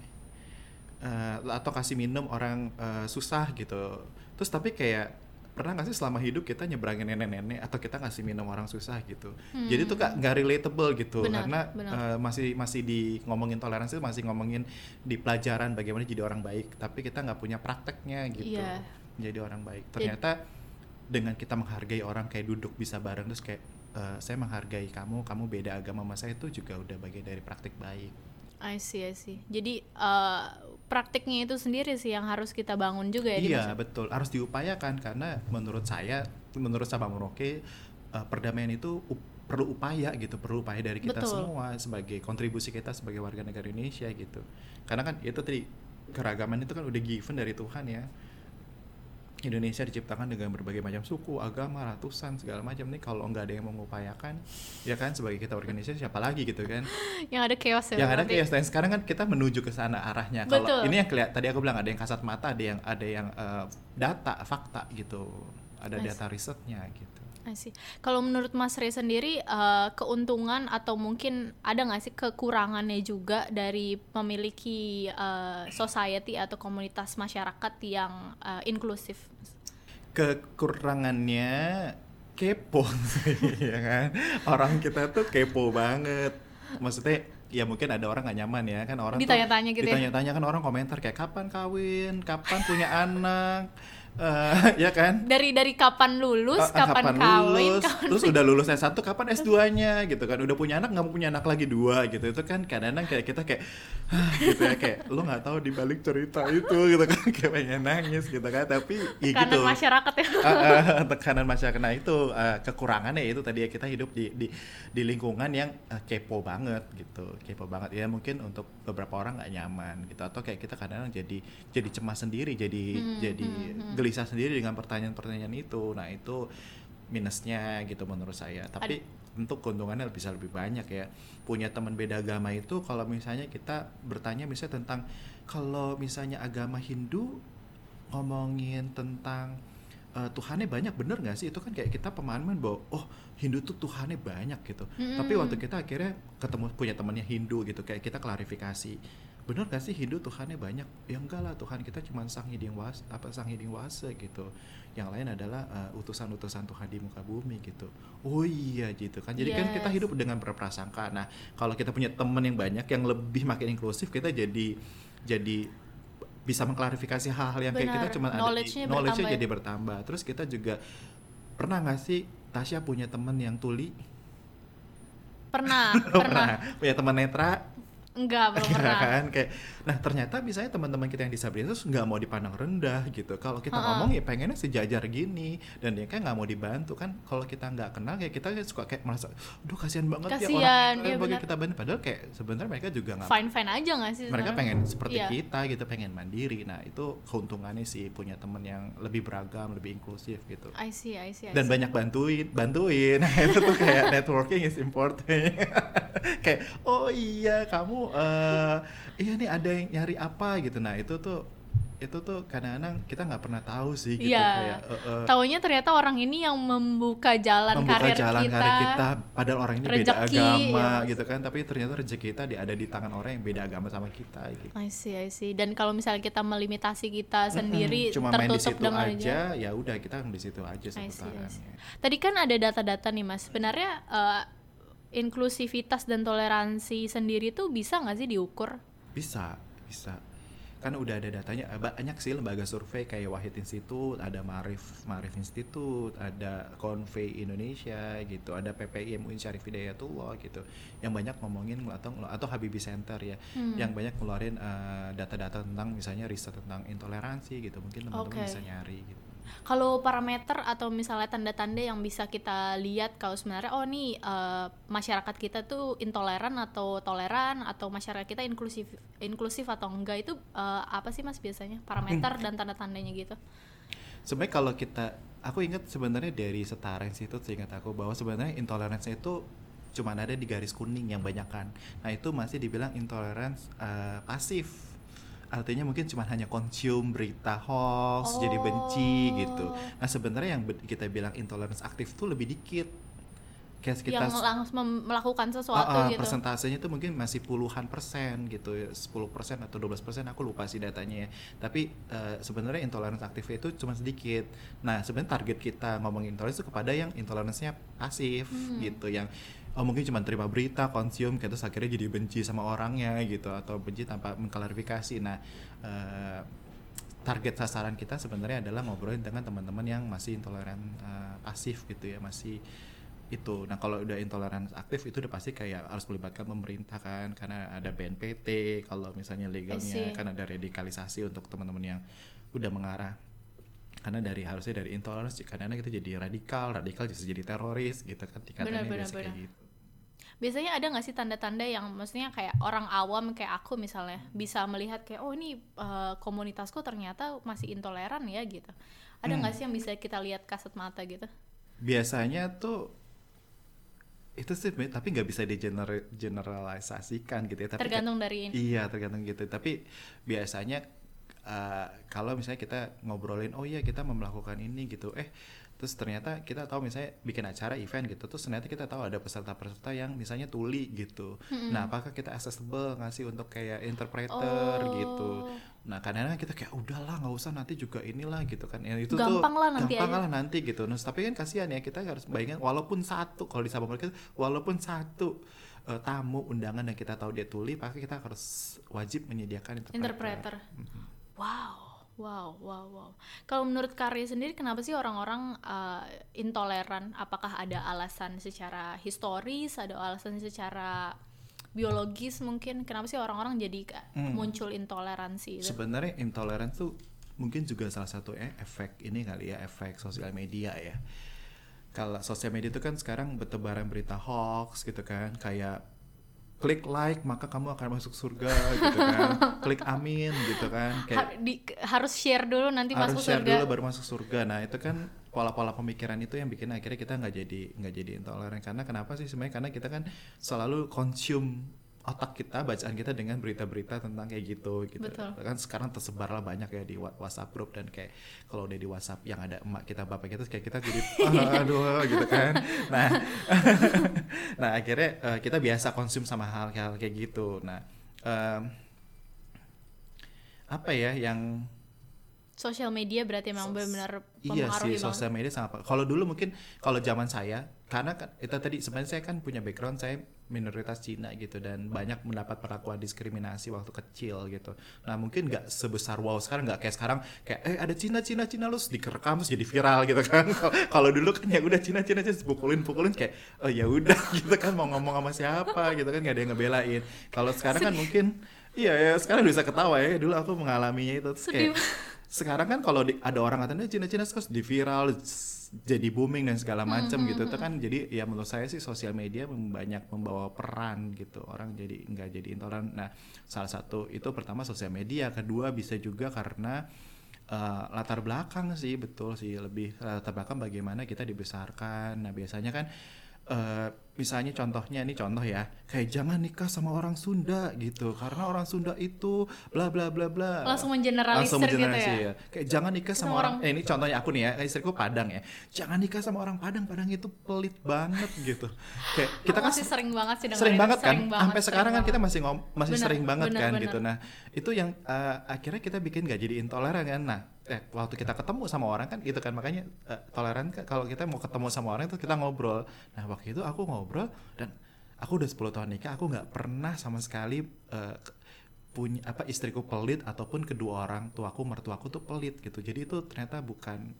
Speaker 2: uh, atau kasih minum orang uh, susah gitu. Terus tapi kayak pernah nggak sih selama hidup kita nyebrangin nenek-nenek atau kita ngasih minum orang susah gitu hmm. jadi tuh kak nggak relatable gitu benar, karena benar. Uh, masih masih di ngomongin toleransi masih ngomongin di pelajaran bagaimana jadi orang baik tapi kita nggak punya prakteknya gitu
Speaker 1: yeah
Speaker 2: menjadi orang baik ternyata dengan kita menghargai orang kayak duduk bisa bareng terus kayak uh, saya menghargai kamu kamu beda agama sama saya itu juga udah bagian dari praktik baik
Speaker 1: I see, I see. Jadi uh, praktiknya itu sendiri sih yang harus kita bangun juga ya.
Speaker 2: Iya betul, harus diupayakan karena menurut saya, menurut Sabang Merauke, uh, perdamaian itu up, perlu upaya gitu, perlu upaya dari kita betul. semua sebagai kontribusi kita sebagai warga negara Indonesia gitu. Karena kan itu tadi keragaman itu kan udah given dari Tuhan ya Indonesia diciptakan dengan berbagai macam suku, agama, ratusan segala macam nih kalau nggak ada yang mengupayakan, ya kan sebagai kita organisasi siapa lagi gitu kan?
Speaker 1: yang ada chaos
Speaker 2: ya. Yang ada chaos dan sekarang kan kita menuju ke sana arahnya. Kalau ini yang kelihatan tadi aku bilang ada yang kasat mata, ada yang ada yang uh, data, fakta gitu, ada nice. data risetnya gitu.
Speaker 1: Sih. Kalau menurut Mas Rey sendiri uh, keuntungan atau mungkin ada nggak sih kekurangannya juga dari memiliki uh, society atau komunitas masyarakat yang uh, inklusif?
Speaker 2: Kekurangannya kepo <laughs> sih, ya kan? Orang kita tuh kepo banget. Maksudnya ya mungkin ada orang gak nyaman ya kan orang
Speaker 1: ditanya-tanya gitu
Speaker 2: ya? ditanya-tanya kan orang komentar kayak kapan kawin kapan punya anak uh, ya kan?
Speaker 1: Dari dari kapan lulus uh, kapan, kapan kawin
Speaker 2: lulus, kapan terus udah lulus S1 kapan S2-nya gitu kan? Udah punya anak nggak mau punya anak lagi dua gitu. Itu kan kadang-kadang kayak kita kayak gitu ya kayak lo nggak tahu di balik cerita itu gitu kan? <laughs> Kayak pengen nangis gitu kan? Tapi
Speaker 1: ya tekanan gitu masyarakat ya. Uh,
Speaker 2: uh, tekanan masyarakat. Nah itu uh, kekurangannya itu tadi ya kita hidup di di di lingkungan yang uh, kepo banget gitu. Kepo banget. Ya mungkin untuk beberapa orang nggak nyaman gitu. Atau kayak kita kadang-kadang jadi jadi cemas sendiri jadi hmm, jadi hmm, hmm gelisah sendiri dengan pertanyaan-pertanyaan itu. Nah itu minusnya gitu menurut saya. Tapi Ad untuk keuntungannya bisa lebih banyak ya. Punya teman beda agama itu kalau misalnya kita bertanya misalnya tentang kalau misalnya agama Hindu ngomongin tentang uh, Tuhannya banyak bener nggak sih? Itu kan kayak kita pemahaman bahwa oh Hindu tuh Tuhannya banyak gitu. Hmm. tapi waktu kita akhirnya ketemu punya temannya Hindu gitu. Kayak kita klarifikasi benar gak sih Hindu Tuhannya banyak? Ya enggak lah Tuhan kita cuma sang hiding was apa sang hiding wase gitu. Yang lain adalah uh, utusan-utusan Tuhan di muka bumi gitu. Oh iya gitu kan. Jadi yes. kan kita hidup dengan berprasangka. Nah kalau kita punya teman yang banyak yang lebih makin inklusif kita jadi jadi bisa mengklarifikasi hal-hal yang kayak kita cuma ada di knowledge-nya ya? jadi bertambah. Terus kita juga pernah nggak sih Tasya punya teman yang tuli?
Speaker 1: Pernah. <laughs> pernah.
Speaker 2: Punya teman netra
Speaker 1: Enggak, belum pernah.
Speaker 2: kan kayak nah ternyata misalnya teman-teman kita yang disabilitas nggak mau dipandang rendah gitu. Kalau kita uh -uh. ngomong ya pengennya sejajar gini dan dia kan nggak mau dibantu kan. Kalau kita nggak kenal kayak kita suka kayak merasa, "Duh, kasihan banget
Speaker 1: kasian, ya
Speaker 2: orang ya bagi kita bantu." Padahal kayak sebenarnya mereka juga nggak
Speaker 1: fine-fine aja nggak sih?
Speaker 2: Mereka pengen seperti yeah. kita gitu, pengen mandiri. Nah, itu keuntungannya sih punya teman yang lebih beragam, lebih inklusif gitu.
Speaker 1: I see, I see. I
Speaker 2: dan
Speaker 1: see.
Speaker 2: banyak bantuin, bantuin. Nah, <laughs> itu tuh kayak networking is important. <laughs> kayak, "Oh iya, kamu uh, iya nih ada yang nyari apa gitu nah itu tuh itu tuh kadang-kadang kita nggak pernah tahu sih gitu
Speaker 1: yeah. kayak uh, uh, taunya ternyata orang ini yang membuka jalan
Speaker 2: membuka
Speaker 1: karir
Speaker 2: jalan
Speaker 1: kita
Speaker 2: karir kita padahal orang ini rejeki, beda agama ya. gitu kan tapi ternyata rezeki kita di, ada di tangan orang yang beda agama sama kita gitu.
Speaker 1: I see I see dan kalau misalnya kita melimitasi kita sendiri
Speaker 2: mm -hmm. cuma main di situ aja ya udah kita di situ aja seputarannya
Speaker 1: tadi kan ada data-data nih mas sebenarnya uh, inklusivitas dan toleransi sendiri tuh bisa nggak sih diukur?
Speaker 2: Bisa, bisa. Kan udah ada datanya eh, banyak sih lembaga survei kayak Wahid Institute, ada Marif Marif Institute, ada Convey Indonesia gitu, ada PPI MUIN Syarif Hidayatullah gitu. Yang banyak ngomongin atau atau Habibie Center ya, hmm. yang banyak ngeluarin uh, data-data tentang misalnya riset tentang intoleransi gitu. Mungkin teman-teman okay. bisa nyari gitu
Speaker 1: kalau parameter atau misalnya tanda-tanda yang bisa kita lihat kalau sebenarnya oh nih uh, masyarakat kita tuh intoleran atau toleran atau masyarakat kita inklusif inklusif atau enggak itu uh, apa sih mas biasanya? Parameter hmm. dan tanda-tandanya gitu.
Speaker 2: Sebenarnya kalau kita aku ingat sebenarnya dari setara institut seingat aku bahwa sebenarnya intoleransi itu cuma ada di garis kuning yang banyak kan. Nah itu masih dibilang intoleransi uh, pasif artinya mungkin cuma hanya konsum berita hoax oh. jadi benci gitu. Nah sebenarnya yang kita bilang intoleransi aktif tuh lebih dikit.
Speaker 1: Kayak sekitar yang langsung melakukan sesuatu uh, uh, gitu.
Speaker 2: persentasenya itu mungkin masih puluhan persen gitu ya 10 persen atau 12 persen aku lupa sih datanya ya. Tapi uh, sebenarnya intoleransi aktif itu cuma sedikit. Nah sebenarnya target kita ngomongin intoleransi itu kepada yang intoleransinya pasif hmm. gitu yang oh mungkin cuma terima berita konsum kita terus akhirnya jadi benci sama orangnya gitu atau benci tanpa mengklarifikasi. Nah uh, target sasaran kita sebenarnya adalah ngobrolin dengan teman-teman yang masih intoleran uh, pasif gitu ya masih itu. Nah kalau udah intoleran aktif itu udah pasti kayak harus melibatkan pemerintah kan karena ada BNPT kalau misalnya legalnya kan ada radikalisasi untuk teman-teman yang udah mengarah karena dari harusnya dari intoleransi karena kita jadi radikal radikal bisa jadi teroris gitu kan
Speaker 1: benar, benar. kayak gitu. Biasanya ada nggak sih tanda-tanda yang maksudnya kayak orang awam kayak aku misalnya bisa melihat kayak oh ini uh, komunitasku ternyata masih intoleran ya gitu. Ada nggak hmm. sih yang bisa kita lihat kasat mata gitu?
Speaker 2: Biasanya tuh itu sih tapi nggak bisa di generalisasikan gitu ya tapi
Speaker 1: tergantung dari ini.
Speaker 2: Iya tergantung gitu. Tapi biasanya uh, kalau misalnya kita ngobrolin oh iya kita mau melakukan ini gitu eh terus ternyata kita tahu misalnya bikin acara event gitu terus ternyata kita tahu ada peserta-peserta yang misalnya tuli gitu mm-hmm. nah apakah kita accessible ngasih untuk kayak interpreter oh. gitu nah kadang-kadang kita kayak udahlah nggak usah nanti juga inilah gitu kan ya itu
Speaker 1: gampang tuh lah nanti
Speaker 2: gampang aja. lah nanti gitu nah tapi kan kasihan ya kita harus bayangin walaupun satu kalau di Sabang walaupun satu uh, tamu undangan yang kita tahu dia tuli pasti kita harus wajib menyediakan interpreter, interpreter. Mm-hmm.
Speaker 1: Wow Wow, wow, wow. Kalau menurut Karya sendiri, kenapa sih orang-orang uh, intoleran? Apakah ada alasan secara historis, ada alasan secara biologis mungkin? Kenapa sih orang-orang jadi hmm. muncul intoleransi?
Speaker 2: Sebenarnya intoleransi tuh mungkin juga salah satu eh, efek ini kali ya, efek sosial media ya. Kalau sosial media itu kan sekarang bertebaran berita hoax gitu kan, kayak klik like maka kamu akan masuk surga gitu kan. <laughs> Klik amin gitu kan.
Speaker 1: Kayak Har di, harus share dulu nanti
Speaker 2: harus
Speaker 1: masuk
Speaker 2: share surga. dulu baru masuk surga. Nah itu kan pola-pola pemikiran itu yang bikin akhirnya kita nggak jadi nggak jadi intoleran. Karena kenapa sih? Sebenarnya karena kita kan selalu consume otak kita bacaan kita dengan berita-berita tentang kayak gitu gitu. Betul. kan sekarang tersebar lah banyak ya di WhatsApp grup dan kayak kalau udah di WhatsApp yang ada emak kita bapak kita kayak kita jadi <laughs> ah, aduh gitu kan. Nah <laughs> nah akhirnya uh, kita biasa konsum sama hal-hal kayak gitu. Nah um, apa ya yang
Speaker 1: sosial media berarti memang benar-benar
Speaker 2: iya sih sosial media sangat kalau dulu mungkin kalau zaman saya karena kan itu tadi sebenarnya saya kan punya background saya minoritas Cina gitu dan banyak mendapat perlakuan diskriminasi waktu kecil gitu. Nah mungkin nggak sebesar wow sekarang nggak kayak sekarang kayak eh ada Cina Cina Cina lu dikerekam terus jadi viral gitu kan. <laughs> Kalau dulu kan ya udah Cina Cina Cina pukulin pukulin kayak oh ya udah <laughs> gitu kan mau ngomong sama siapa gitu kan nggak ada yang ngebelain. Kalau sekarang kan mungkin iya ya sekarang bisa ketawa ya dulu aku mengalaminya itu kayak sekarang kan kalau ada orang katanya Cina Cina terus di viral jadi booming dan segala macam mm-hmm. gitu. Itu kan jadi ya menurut saya sih sosial media banyak membawa peran gitu. Orang jadi nggak jadi intoleran. Nah salah satu itu pertama sosial media. Kedua bisa juga karena uh, latar belakang sih betul sih. Lebih latar belakang bagaimana kita dibesarkan. Nah biasanya kan uh, misalnya contohnya ini contoh ya kayak jangan nikah sama orang Sunda gitu karena orang Sunda itu bla bla bla bla.
Speaker 1: Langsung mengeneralisir langsung mengeneralisir gitu ya? ya
Speaker 2: kayak jangan nikah sama, sama orang, orang eh ini contohnya aku nih ya istriku Padang ya. Jangan nikah sama orang Padang Padang itu pelit banget gitu. Kayak kita
Speaker 1: kan masih sering banget sih
Speaker 2: sering banget kan? sering banget, sampai sekarang kan kita masih ngom masih bener, sering banget bener, kan bener. gitu. Nah itu yang uh, akhirnya kita bikin gak jadi intoleran kan? Nah eh, waktu kita ketemu sama orang kan gitu kan. Makanya uh, toleran kan kalau kita mau ketemu sama orang itu kita ngobrol. Nah waktu itu aku ngobrol dan aku udah 10 tahun nikah aku nggak pernah sama sekali uh, punya apa istriku pelit ataupun kedua orang tuaku mertuaku tuh pelit gitu. Jadi itu ternyata bukan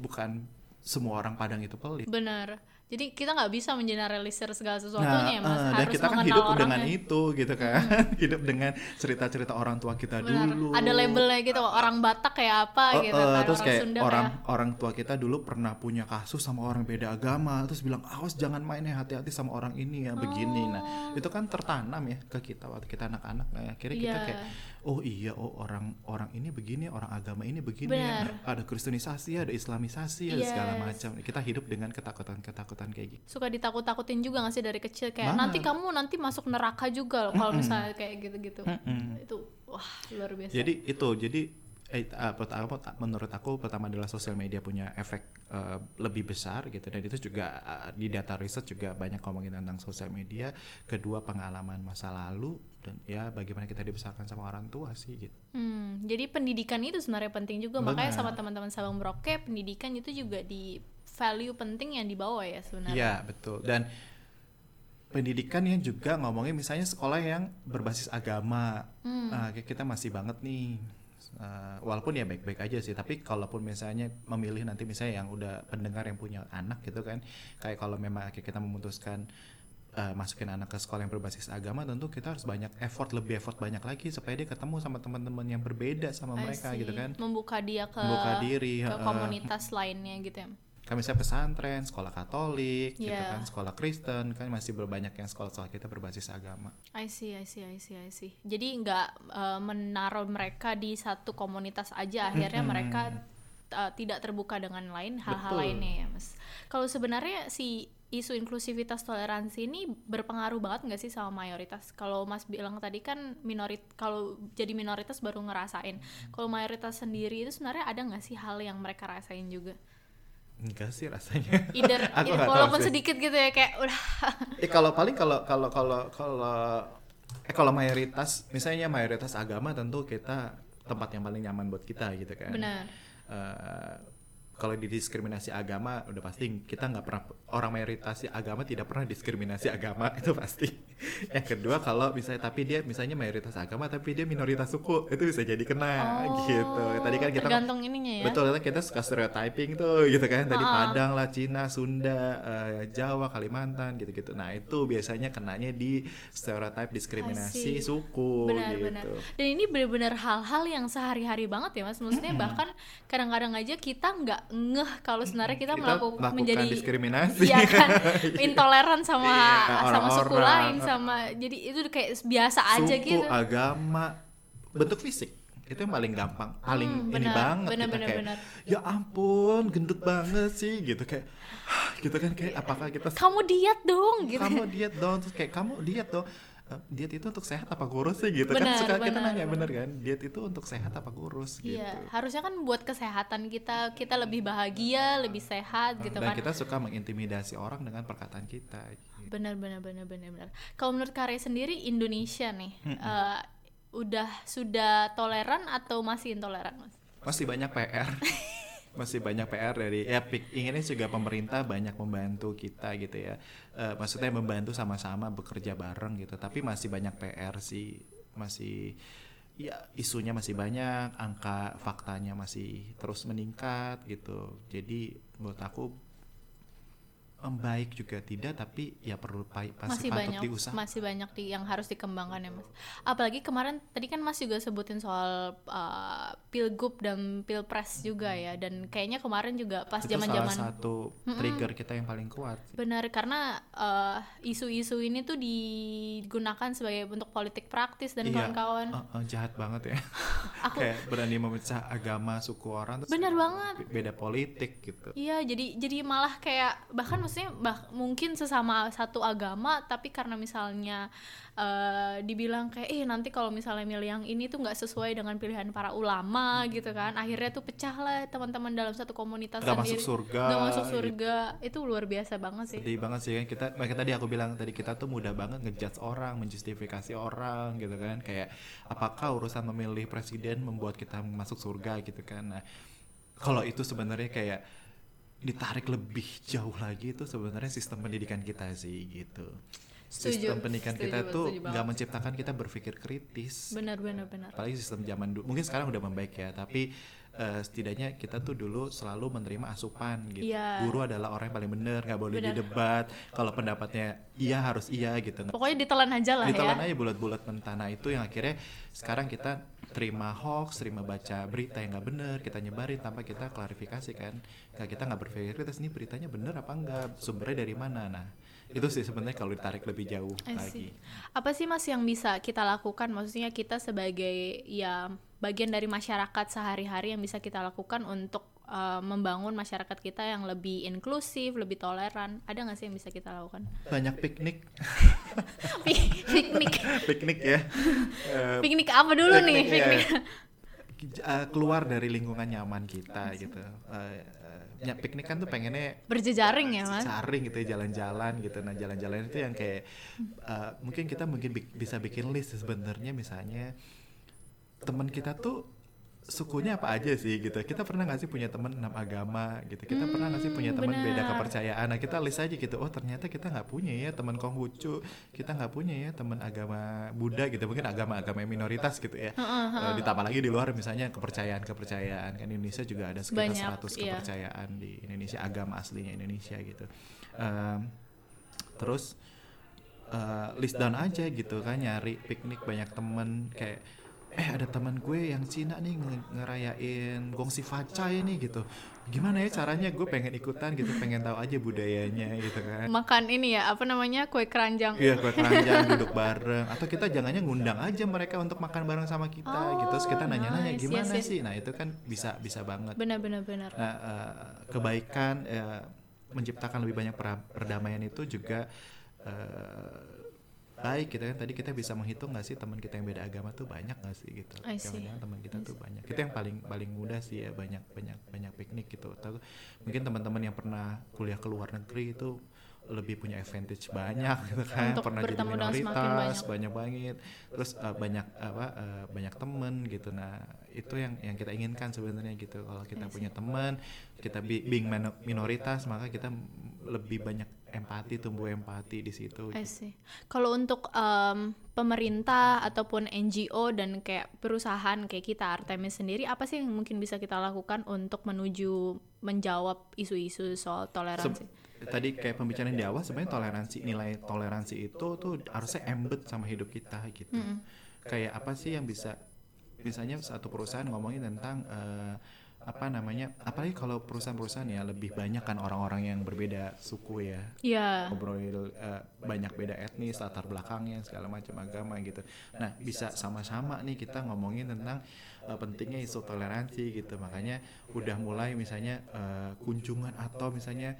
Speaker 2: bukan semua orang Padang itu pelit.
Speaker 1: Benar jadi kita nggak bisa mengeneralisir segala sesuatunya nah, mas uh,
Speaker 2: harus dan kita kan hidup orangnya. dengan itu gitu kan hmm. <laughs> hidup dengan cerita-cerita orang tua kita Benar. dulu
Speaker 1: ada labelnya gitu orang Batak kayak apa uh, gitu
Speaker 2: uh, terus orang kayak Sunda orang kayak... orang tua kita dulu pernah punya kasus sama orang beda agama terus bilang awas jangan main ya hati-hati sama orang ini ya begini nah oh. itu kan tertanam ya ke kita waktu kita anak-anak nah akhirnya yeah. kita iya. kayak oh iya oh orang orang ini begini orang agama ini begini ya. ada kristenisasi ada islamisasi yes. ada segala macam kita hidup dengan ketakutan-ketakutan kayak gitu
Speaker 1: suka ditakut-takutin juga gak sih dari kecil kayak Banget. nanti kamu nanti masuk neraka juga kalau mm -mm. misalnya kayak gitu-gitu mm -mm. itu wah luar biasa
Speaker 2: jadi itu jadi eh, uh, pertama menurut aku pertama adalah sosial media punya efek uh, lebih besar gitu dan itu juga uh, di data riset juga banyak ngomongin tentang sosial media kedua pengalaman masa lalu dan ya bagaimana kita dibesarkan sama orang tua sih gitu.
Speaker 1: Hmm, jadi pendidikan itu sebenarnya penting juga Benar. makanya sama teman-teman Sabang Merauke pendidikan itu juga di value penting yang dibawa ya sebenarnya.
Speaker 2: Iya betul dan pendidikan yang juga ngomongin misalnya sekolah yang berbasis agama, hmm. uh, kita masih banget nih Uh, walaupun ya baik-baik aja sih, tapi kalaupun misalnya memilih nanti misalnya yang udah pendengar yang punya anak gitu kan, kayak kalau memang kita memutuskan uh, masukin anak ke sekolah yang berbasis agama, tentu kita harus banyak effort, lebih effort banyak lagi supaya dia ketemu sama teman-teman yang berbeda sama mereka gitu kan.
Speaker 1: Membuka dia ke
Speaker 2: membuka diri
Speaker 1: ke komunitas uh, lainnya gitu ya
Speaker 2: kami saya pesantren, sekolah Katolik, yeah. gitu kan, sekolah Kristen, kan masih berbanyak yang sekolah-sekolah kita berbasis agama.
Speaker 1: I see, I see, I see, I see. Jadi nggak uh, menaruh mereka di satu komunitas aja, akhirnya hmm. mereka uh, tidak terbuka dengan lain hal-hal lainnya ya, mas. Kalau sebenarnya si isu inklusivitas toleransi ini berpengaruh banget nggak sih sama mayoritas? Kalau Mas bilang tadi kan minorit kalau jadi minoritas baru ngerasain. Kalau mayoritas sendiri itu sebenarnya ada nggak sih hal yang mereka rasain juga?
Speaker 2: Enggak sih rasanya.
Speaker 1: Either, <laughs> aku either walaupun sedikit gitu ya kayak udah. <laughs>
Speaker 2: eh kalau paling kalau kalau kalau kalau eh kalau mayoritas misalnya mayoritas agama tentu kita tempat yang paling nyaman buat kita gitu kan.
Speaker 1: Benar.
Speaker 2: Uh, kalau di diskriminasi agama udah pasti kita nggak pernah orang mayoritas agama tidak pernah diskriminasi agama <laughs> itu pasti. Yang kedua kalau misalnya tapi dia misalnya mayoritas agama tapi dia minoritas suku itu bisa jadi kena oh, gitu. Tadi kan kita
Speaker 1: tergantung ininya ya.
Speaker 2: Betul kan kita suka stereotyping tuh gitu kan. Tadi -uh. Padang lah Cina Sunda uh, Jawa Kalimantan gitu gitu nah itu biasanya kenanya di stereotype diskriminasi suku
Speaker 1: benar,
Speaker 2: gitu.
Speaker 1: Benar. dan ini benar-benar hal-hal yang sehari-hari banget ya mas. Maksudnya bahkan kadang-kadang aja kita nggak ngeh kalau sebenarnya kita, kita melakukan menjadi
Speaker 2: diskriminasi.
Speaker 1: ya kan <laughs> intoleran sama iya, sama suku lain sama jadi itu kayak biasa
Speaker 2: suku,
Speaker 1: aja gitu.
Speaker 2: agama bentuk fisik itu yang paling gampang paling hmm, bener, ini banget
Speaker 1: bener,
Speaker 2: kita
Speaker 1: bener,
Speaker 2: kayak
Speaker 1: bener.
Speaker 2: ya ampun gendut banget sih gitu kayak gitu kan kayak apakah kita
Speaker 1: kamu diet dong gitu.
Speaker 2: Kamu diet dong terus kayak kamu diet dong diet itu untuk sehat apa kurus? sih gitu. Benar, kan suka benar, kita nanya bener kan? Diet itu untuk sehat apa kurus? Iya,
Speaker 1: gitu. harusnya kan buat kesehatan kita kita lebih bahagia lebih sehat gitu
Speaker 2: dan
Speaker 1: kan.
Speaker 2: kita suka mengintimidasi orang dengan perkataan kita
Speaker 1: gitu. benar benar benar benar benar. Kalau menurut Karya sendiri Indonesia nih hmm. uh, udah sudah toleran atau masih intoleran mas?
Speaker 2: Masih banyak PR <laughs> masih banyak PR dari ya inginnya juga pemerintah banyak membantu kita gitu ya. Uh, maksudnya membantu sama-sama bekerja bareng gitu. Tapi masih banyak PR sih. Masih ya isunya masih banyak angka faktanya masih terus meningkat gitu. Jadi menurut aku baik juga tidak tapi ya perlu pasti
Speaker 1: masih
Speaker 2: patut
Speaker 1: banyak
Speaker 2: diusaha.
Speaker 1: masih banyak di yang harus dikembangkan ya mas. Apalagi kemarin tadi kan mas juga sebutin soal uh, pilgub dan pilpres juga ya dan kayaknya kemarin juga pas zaman zaman
Speaker 2: satu trigger mm -mm. kita yang paling kuat.
Speaker 1: Benar karena uh, isu-isu uh, ini tuh digunakan sebagai bentuk politik praktis dan iya, kawan-kawan.
Speaker 2: Uh, uh, jahat banget ya. <laughs> Aku, kayak berani memecah agama suku orang
Speaker 1: benar banget.
Speaker 2: beda politik gitu.
Speaker 1: Iya jadi jadi malah kayak bahkan maksudnya bah, mungkin sesama satu agama tapi karena misalnya uh, dibilang kayak eh nanti kalau misalnya milih yang ini tuh nggak sesuai dengan pilihan para ulama gitu kan. Akhirnya tuh pecah lah teman-teman dalam satu komunitas
Speaker 2: gak sendiri. masuk surga
Speaker 1: gak masuk surga. Gitu. itu luar biasa banget sih.
Speaker 2: Sedih banget sih kan. Kita makanya tadi aku bilang tadi kita tuh mudah banget ngejudge orang menjustifikasi orang gitu kan. Kayak apakah urusan memilih presiden membuat kita masuk surga gitu kan. Nah kalau itu sebenarnya kayak ditarik lebih jauh lagi itu sebenarnya sistem pendidikan kita sih gitu sistem pendidikan setuju, kita tuh nggak menciptakan kita berpikir kritis
Speaker 1: benar benar benar
Speaker 2: apalagi sistem zaman dulu mungkin sekarang udah membaik ya tapi uh, setidaknya kita tuh dulu selalu menerima asupan gitu yeah. guru adalah orang yang paling benar nggak boleh bener. didebat kalau pendapatnya iya harus iya gitu
Speaker 1: pokoknya ditelan aja lah
Speaker 2: ditelan ya. aja bulat-bulat mentana itu yang akhirnya sekarang kita terima hoax, terima baca berita yang nggak benar, kita nyebarin tanpa kita klarifikasi kan. Nggak kita nggak berpikir kita ini beritanya benar apa enggak, sumbernya dari mana. Nah, itu sih sebenarnya kalau ditarik lebih jauh lagi.
Speaker 1: Apa sih Mas yang bisa kita lakukan? Maksudnya kita sebagai ya bagian dari masyarakat sehari-hari yang bisa kita lakukan untuk uh, membangun masyarakat kita yang lebih inklusif, lebih toleran. Ada nggak sih yang bisa kita lakukan?
Speaker 2: Banyak piknik. <laughs>
Speaker 1: piknik.
Speaker 2: piknik ya. <laughs>
Speaker 1: Piknik apa dulu piknik, nih? Ya. Piknik.
Speaker 2: Uh, keluar dari lingkungan nyaman kita gitu. Uh, ya piknik kan tuh pengennya
Speaker 1: berjejaring ya mas
Speaker 2: jaring gitu ya jalan-jalan gitu nah jalan-jalan itu yang kayak uh, mungkin kita mungkin bi bisa bikin list sebenarnya misalnya teman kita tuh sukunya apa aja sih gitu. Kita pernah nggak sih punya teman enam agama gitu? Kita pernah nggak sih punya
Speaker 1: Hmm,
Speaker 2: teman beda kepercayaan? Nah kita list aja gitu. Oh ternyata kita nggak punya ya teman Konghucu. Kita nggak punya ya teman agama Buddha gitu. Mungkin agama-agama minoritas gitu ya. Eh, ditambah lagi di luar misalnya kepercayaan kepercayaan kan Indonesia juga ada sekitar
Speaker 1: Banyak,
Speaker 2: 100
Speaker 1: iya.
Speaker 2: kepercayaan di Indonesia agama aslinya Indonesia gitu. Em, terus eh, list down aja gitu kan nyari piknik banyak temen kayak eh ada teman gue yang Cina nih nge- ngerayain Gongsi Faca ini gitu. Gimana ya caranya? Gue pengen ikutan gitu pengen tahu aja budayanya gitu kan.
Speaker 1: Makan ini ya apa namanya kue keranjang.
Speaker 2: Iya kue keranjang duduk bareng. Atau kita jangannya ngundang aja mereka untuk makan bareng sama kita gitu. Terus kita
Speaker 1: Oh,
Speaker 2: nanya-nanya
Speaker 1: nice,
Speaker 2: gimana
Speaker 1: yes, yes.
Speaker 2: sih? Nah itu kan bisa bisa banget.
Speaker 1: Benar benar.
Speaker 2: Nah, eh, kebaikan eh, menciptakan lebih banyak perdamaian itu juga eh, baik gitu kan. Tadi kita bisa menghitung nggak sih teman kita yang beda agama tuh banyak nggak sih gitu? Jangan-jangan teman kita tuh banyak. Itu yang paling paling mudah sih ya banyak banyak banyak piknik gitu. Atau mungkin teman-teman yang pernah kuliah ke luar negeri itu lebih punya advantage banyak gitu kan
Speaker 1: Untuk
Speaker 2: pernah jadi minoritas
Speaker 1: banyak.
Speaker 2: banyak banget terus eh, banyak apa eh, banyak temen gitu nah itu yang yang kita inginkan sebenarnya gitu kalau kita punya teman kita bi- being mino- minoritas maka kita lebih banyak empati tumbuh empati di situ
Speaker 1: I see. Kalau untuk em, pemerintah ataupun NGO dan kayak perusahaan kayak kita Artemis sendiri, apa sih yang mungkin bisa kita lakukan untuk menuju menjawab isu-isu soal toleransi?
Speaker 2: Se- tadi kayak pembicaraan di awal sebenarnya toleransi nilai toleransi itu tuh harusnya embed sama hidup kita gitu. Kayak apa sih yang bisa misalnya satu perusahaan ngomongin tentang eh, apa namanya apalagi kalau perusahaan-perusahaan ya lebih banyak kan orang-orang yang berbeda suku ya.
Speaker 1: Iya.
Speaker 2: ngobrol eh, banyak beda etnis latar belakangnya segala macam agama gitu. Nah bisa sama-sama nih kita ngomongin tentang eh, pentingnya isu toleransi gitu. Makanya udah mulai misalnya eh, kunjungan atau misalnya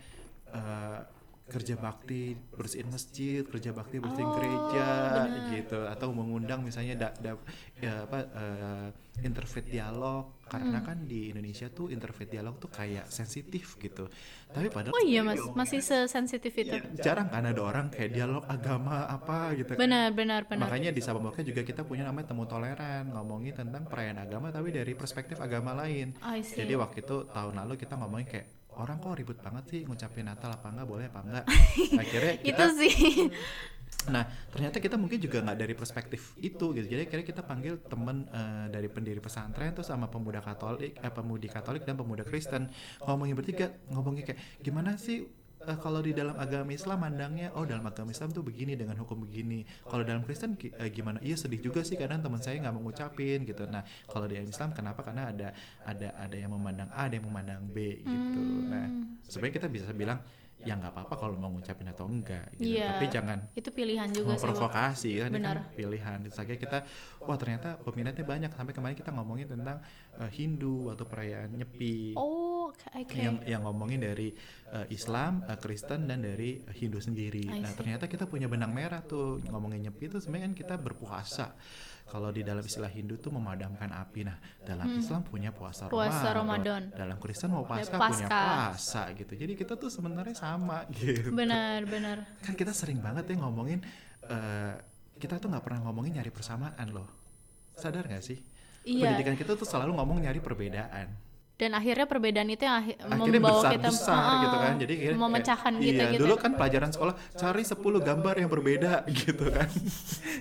Speaker 2: eh, kerja bakti bersihin masjid kerja bakti bersihin
Speaker 1: Oh,
Speaker 2: gereja
Speaker 1: benar.
Speaker 2: gitu atau mengundang misalnya da, da- ya apa eh, interfaith dialog karena kan di Indonesia tuh interfaith dialog tuh kayak sensitif gitu tapi padahal
Speaker 1: Oh iya mas, masih sesensitif itu.
Speaker 2: jarang kan ada orang kayak dialog agama apa gitu kan.
Speaker 1: Benar benar benar.
Speaker 2: Makanya di Sabamboka juga kita punya namanya temu toleran, ngomongin tentang perayaan agama tapi dari perspektif agama lain. Jadi waktu itu tahun lalu kita ngomongin kayak orang kok ribut banget sih ngucapin Natal apa enggak boleh apa enggak. <laughs> Akhirnya kita
Speaker 1: itu sih. <laughs>
Speaker 2: Nah, ternyata kita mungkin juga nggak dari perspektif itu gitu. Jadi akhirnya kita panggil temen eh, dari pendiri pesantren tuh sama pemuda Katolik, eh, pemudi Katolik dan pemuda Kristen ngomongin bertiga, ngomongin kayak gimana sih eh, kalau di dalam agama Islam mandangnya, oh dalam agama Islam tuh begini dengan hukum begini. Kalau dalam Kristen eh, gimana? Iya sedih juga sih kadang teman saya nggak mau ngucapin gitu. Nah, kalau di Islam kenapa? Karena ada ada ada yang memandang A, ada yang memandang B gitu. Nah, sebenarnya kita bisa bilang ya nggak apa-apa kalau mau ngucapin atau enggak gitu.
Speaker 1: Iya.
Speaker 2: Tapi jangan
Speaker 1: Itu pilihan juga
Speaker 2: memprovokasi kan ini
Speaker 1: Benar.
Speaker 2: kan pilihan akhirnya kita wah ternyata peminatnya banyak sampai kemarin kita ngomongin tentang eh, Hindu atau perayaan Nyepi
Speaker 1: Oh, oke.
Speaker 2: yang yang ngomongin dari eh, Islam, eh, Kristen dan dari Hindu sendiri. Nah, ternyata kita punya benang merah tuh ngomongin Nyepi itu sebenarnya kan kita berpuasa. Kalau di dalam istilah Hindu tuh memadamkan api. Nah, dalam Islam punya puasa,
Speaker 1: Hmm. Puasa Ramadan.
Speaker 2: Dalam Kristen mau
Speaker 1: Ya,
Speaker 2: Paskah punya puasa gitu. Jadi kita tuh sebenarnya sama <laughs> gitu
Speaker 1: Benar benar.
Speaker 2: kan kita sering banget ya ngomongin eh, kita tuh nggak pernah ngomongin nyari persamaan loh sadar nggak sih
Speaker 1: Iya.
Speaker 2: pendidikan kita tuh selalu ngomong nyari perbedaan
Speaker 1: Dan akhirnya perbedaan itu yang akhir,
Speaker 2: akhirnya
Speaker 1: membawa
Speaker 2: besar
Speaker 1: kita
Speaker 2: besar
Speaker 1: Ah,
Speaker 2: gitu kan jadi akhirnya
Speaker 1: memecahkan
Speaker 2: kayak,
Speaker 1: kita
Speaker 2: iya,
Speaker 1: gitu.
Speaker 2: dulu kan pelajaran sekolah cari 10 gambar yang berbeda <laughs> gitu kan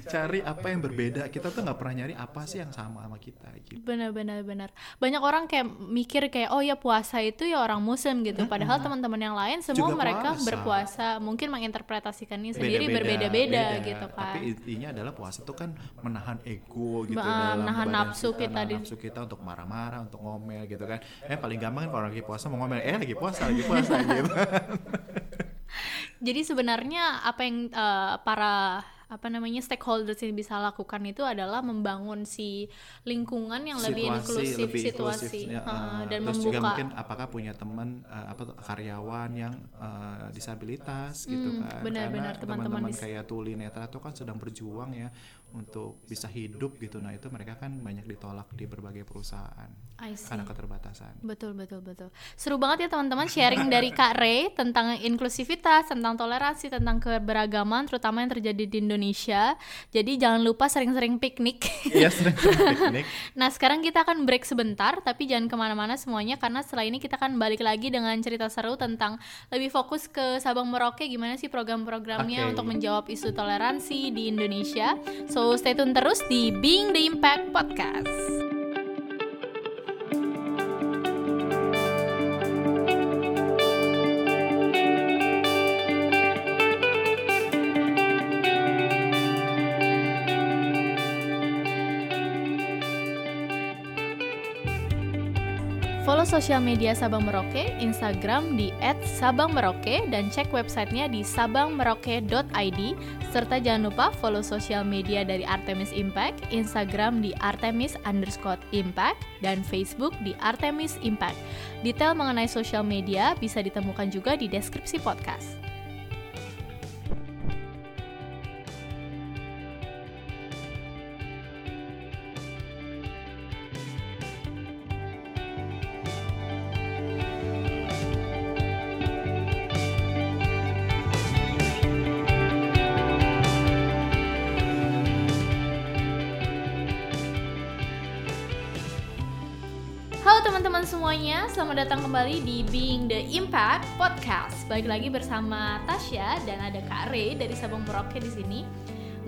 Speaker 2: cari apa yang berbeda kita tuh nggak pernah nyari apa sih yang sama sama kita gitu
Speaker 1: Benar benar benar. Banyak orang kayak mikir kayak oh ya puasa itu ya orang muslim gitu. Padahal teman-teman yang lain semua
Speaker 2: Juga
Speaker 1: mereka
Speaker 2: puasa.
Speaker 1: berpuasa, mungkin menginterpretasikannya sendiri
Speaker 2: Beda-beda,
Speaker 1: berbeda-beda
Speaker 2: beda.
Speaker 1: gitu kan.
Speaker 2: Tapi intinya adalah puasa itu kan menahan ego gitu
Speaker 1: Ba-
Speaker 2: dalam
Speaker 1: menahan nafsu kita di-
Speaker 2: nafsu kita untuk marah-marah, untuk ngomel gitu kan. Eh paling gampang kan kalau lagi puasa mau ngomel, eh lagi puasa, lagi puasa <laughs> gitu. <laughs>
Speaker 1: Jadi sebenarnya apa yang eh, para apa namanya stakeholders yang bisa lakukan itu adalah membangun si lingkungan yang lebih
Speaker 2: Situasi,
Speaker 1: inklusif
Speaker 2: lebih
Speaker 1: situasi.
Speaker 2: inklusif, ya,
Speaker 1: Heeh,
Speaker 2: eh,
Speaker 1: dan
Speaker 2: terus juga
Speaker 1: membuka.
Speaker 2: mungkin apakah punya teman eh, apa karyawan yang eh, disabilitas gitu
Speaker 1: Hmm,
Speaker 2: kan.
Speaker 1: benar-benar
Speaker 2: karena
Speaker 1: teman-teman
Speaker 2: kayak Tuli Netra itu kan sedang berjuang ya untuk bisa hidup gitu. Nah itu mereka kan banyak ditolak di berbagai perusahaan karena keterbatasan.
Speaker 1: Betul betul betul. Seru banget ya teman-teman sharing dari Kak Ray tentang inklusivitas, tentang toleransi, tentang keberagaman terutama yang terjadi di Indonesia Indonesia. Jadi jangan lupa sering-sering piknik.
Speaker 2: Iya sering-sering piknik. <laughs>
Speaker 1: nah sekarang kita akan break sebentar, tapi jangan ke mana-mana semuanya karena setelah ini kita akan balik lagi dengan cerita seru tentang lebih fokus ke Sabang Merauke gimana sih program-programnya
Speaker 2: Okay.
Speaker 1: untuk menjawab isu toleransi di Indonesia. So stay tune terus di Being the Impact Podcast. Sosial media Sabang Merauke, Instagram di @sabangmerauke dan cek websitenya di sabangmerauke.id serta jangan lupa follow sosial media dari Artemis Impact, Instagram di Artemis underscore Impact dan Facebook di Artemis Impact. Detail mengenai sosial media bisa ditemukan juga di deskripsi podcast. Selamat datang kembali di Being the Impact Podcast. Balik lagi bersama Tasya dan ada Kak Re dari Sabang Merauke di sini.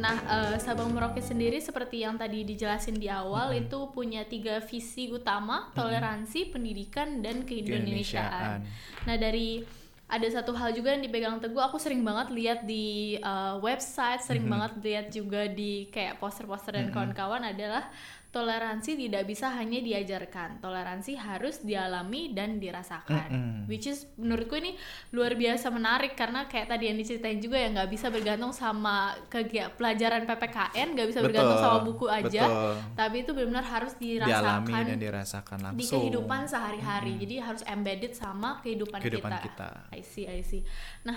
Speaker 1: Nah, eh, Sabang Merauke sendiri seperti yang tadi dijelasin di awal itu punya tiga visi utama: toleransi, pendidikan, dan keindonesiaan. Nah, dari ada satu hal juga yang dipegang teguh aku sering banget lihat di uh, website sering banget lihat juga di kayak poster-poster dan kawan-kawan adalah toleransi tidak bisa hanya diajarkan toleransi harus dialami dan dirasakan
Speaker 2: Mm-mm.
Speaker 1: which is menurutku ini luar biasa menarik karena kayak tadi yang diceritain juga ya nggak bisa bergantung sama kegiatan pelajaran PPKN nggak bisa bergantung
Speaker 2: Betul,
Speaker 1: sama buku aja
Speaker 2: betul.
Speaker 1: tapi itu benar-benar harus
Speaker 2: Dialami
Speaker 1: dirasakan
Speaker 2: dan dirasakan langsung.
Speaker 1: di kehidupan sehari-hari jadi harus embedded sama kehidupan,
Speaker 2: Kehidupan
Speaker 1: kita.
Speaker 2: kita.
Speaker 1: I see I see nah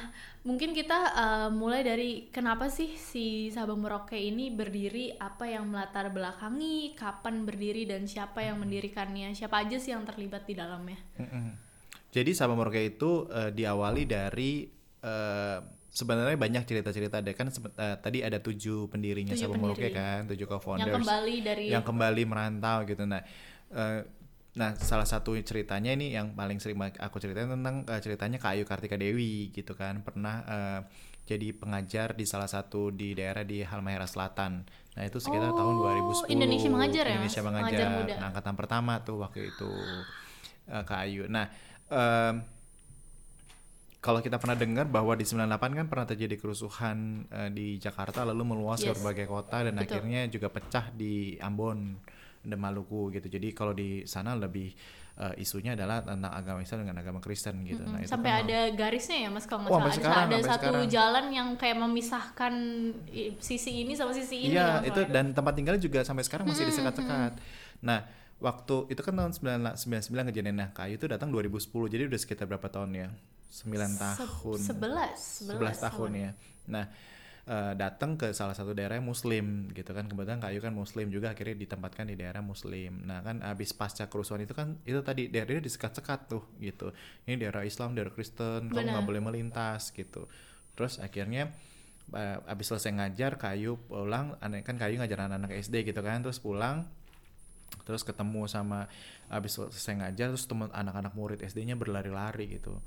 Speaker 1: mungkin kita uh, mulai dari kenapa sih si Sabang Merauke ini berdiri apa yang melatar belakangi kapan berdiri dan siapa yang mendirikannya siapa aja sih yang terlibat di dalamnya.
Speaker 2: Jadi Sabang Merauke itu eh, diawali dari eh, sebenarnya banyak cerita-cerita deh kan eh, tadi ada tujuh pendirinya
Speaker 1: Tujuh
Speaker 2: Sabang Merauke
Speaker 1: pendiri.
Speaker 2: kan, tujuh co-founders
Speaker 1: yang kembali dari
Speaker 2: yang kembali merantau gitu. Nah, eh, nah salah satu ceritanya ini yang paling sering aku ceritain tentang eh, ceritanya Kak Ayu Kartika Dewi gitu kan, pernah eh, jadi pengajar di salah satu di daerah di Halmahera Selatan. Nah itu sekitar tahun
Speaker 1: Oh,
Speaker 2: 2010.
Speaker 1: Indonesia Mengajar ya,
Speaker 2: Indonesia? Mengajar.
Speaker 1: Pengajar muda.
Speaker 2: Nah, angkatan pertama tuh waktu itu eh, Kak Ayu. Nah, em, kalau kita pernah dengar bahwa di 98 kan pernah terjadi kerusuhan eh, di Jakarta lalu meluas ke
Speaker 1: Yes.
Speaker 2: berbagai kota dan
Speaker 1: Betul.
Speaker 2: akhirnya juga pecah di Ambon dan Maluku gitu. Jadi kalau di sana lebih eh, isunya adalah tentang agama Islam dengan agama Kristen gitu. Nah, itu
Speaker 1: sampai
Speaker 2: kan
Speaker 1: ada garisnya ya mas kalau nggak
Speaker 2: Oh,
Speaker 1: salah
Speaker 2: sekarang,
Speaker 1: ada satu
Speaker 2: sekarang.
Speaker 1: jalan yang kayak memisahkan sisi ini sama sisi ini
Speaker 2: Iya,
Speaker 1: kalau
Speaker 2: itu dan tempat tinggalnya juga sampai sekarang masih disekat-sekat. Nah, waktu itu kan tahun 99 kejadian nah kayu itu datang 2010. Jadi udah sekitar berapa tahun ya? 9
Speaker 1: Se-
Speaker 2: tahun.
Speaker 1: sebelas
Speaker 2: 11 tahun ya. Nah, eh, datang ke salah satu daerah muslim gitu kan. Kebetulan Kayu kan muslim juga akhirnya ditempatkan di daerah muslim. Nah, kan habis pasca kerusuhan itu kan itu tadi daerahnya disekat-sekat tuh gitu. Ini daerah Islam, daerah Kristen, kamu
Speaker 1: Benar.
Speaker 2: nggak boleh melintas gitu. Terus akhirnya eh, habis selesai ngajar Kayu pulang, aneh kan Kayu ngajar anak-anak SD gitu kan. Terus pulang terus ketemu sama habis selesai ngajar terus teman anak-anak murid SD-nya berlari-lari gitu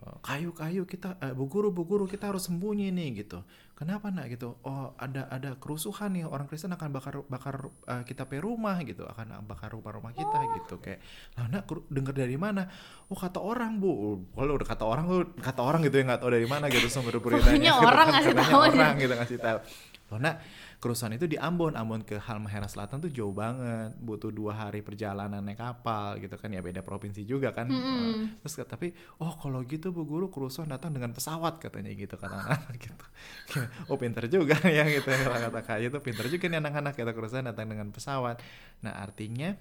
Speaker 2: Eh, kayu kayu kita eh, bu guru bu guru kita harus sembunyi nih gitu. Kenapa nak? Gitu. Oh ada ada kerusuhan nih orang Kristen akan bakar bakar eh, kita pe rumah gitu. Akan bakar rumah-rumah kita gitu kayak lah nak denger dari mana? Oh kata orang bu. Kalau udah kata orang lu kata orang gitu ya nggak tahu dari mana gitu sumber beritanya. gitu
Speaker 1: orang <laughs> ngasih tahu
Speaker 2: orang gitu ngasih tahu nak kerusuhan itu di Ambon. Ambon ke Halmahera Selatan tuh jauh banget. Butuh dua hari perjalanan naik kapal gitu kan. Ya beda provinsi juga kan. Eh, terus tapi oh kalau gitu bu guru kerusuhan datang dengan pesawat katanya gitu kata anak-anak <laughs> gitu. Oh pinter juga <laughs> ya gitu kalau kata kayu tuh. Pinter juga nih anak-anak kita kerusuhan datang dengan pesawat. Nah artinya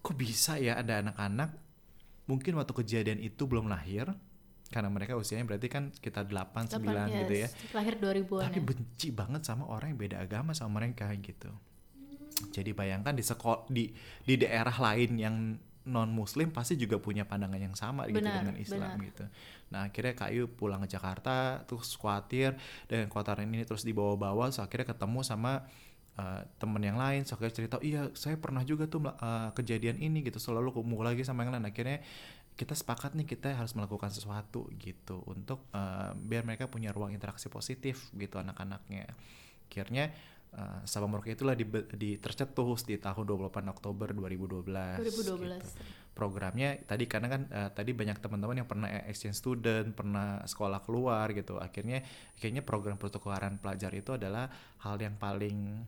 Speaker 2: kok bisa ya ada anak-anak mungkin waktu kejadian itu belum lahir karena mereka usianya berarti kan kita 8 9
Speaker 1: Delapan,
Speaker 2: gitu ya
Speaker 1: yes. lahir 2000-an
Speaker 2: tapi
Speaker 1: ya.
Speaker 2: benci banget sama orang yang beda agama sama mereka gitu jadi bayangkan di sekolah di di daerah lain yang non Muslim pasti juga punya pandangan yang sama gitu
Speaker 1: Benar,
Speaker 2: dengan Islam
Speaker 1: benar.
Speaker 2: gitu. Nah akhirnya Kak Ayu pulang ke Jakarta terus khawatir dengan kekhawatiran ini terus dibawa-bawa, so akhirnya ketemu sama uh, temen yang lain, so akhirnya cerita, iya saya pernah juga tuh uh, kejadian ini gitu, selalu kumpul lagi sama yang lain. Akhirnya kita sepakat nih kita harus melakukan sesuatu gitu untuk uh, biar mereka punya ruang interaksi positif gitu anak-anaknya. Akhirnya uh, Sabang Merauke itulah di, di tercetus di tahun 28 Oktober 2012.
Speaker 1: 2012.
Speaker 2: gitu. Programnya tadi karena kan uh, tadi banyak teman-teman yang pernah exchange student, pernah sekolah keluar gitu. Akhirnya kayaknya program pertukaran pelajar itu adalah hal yang paling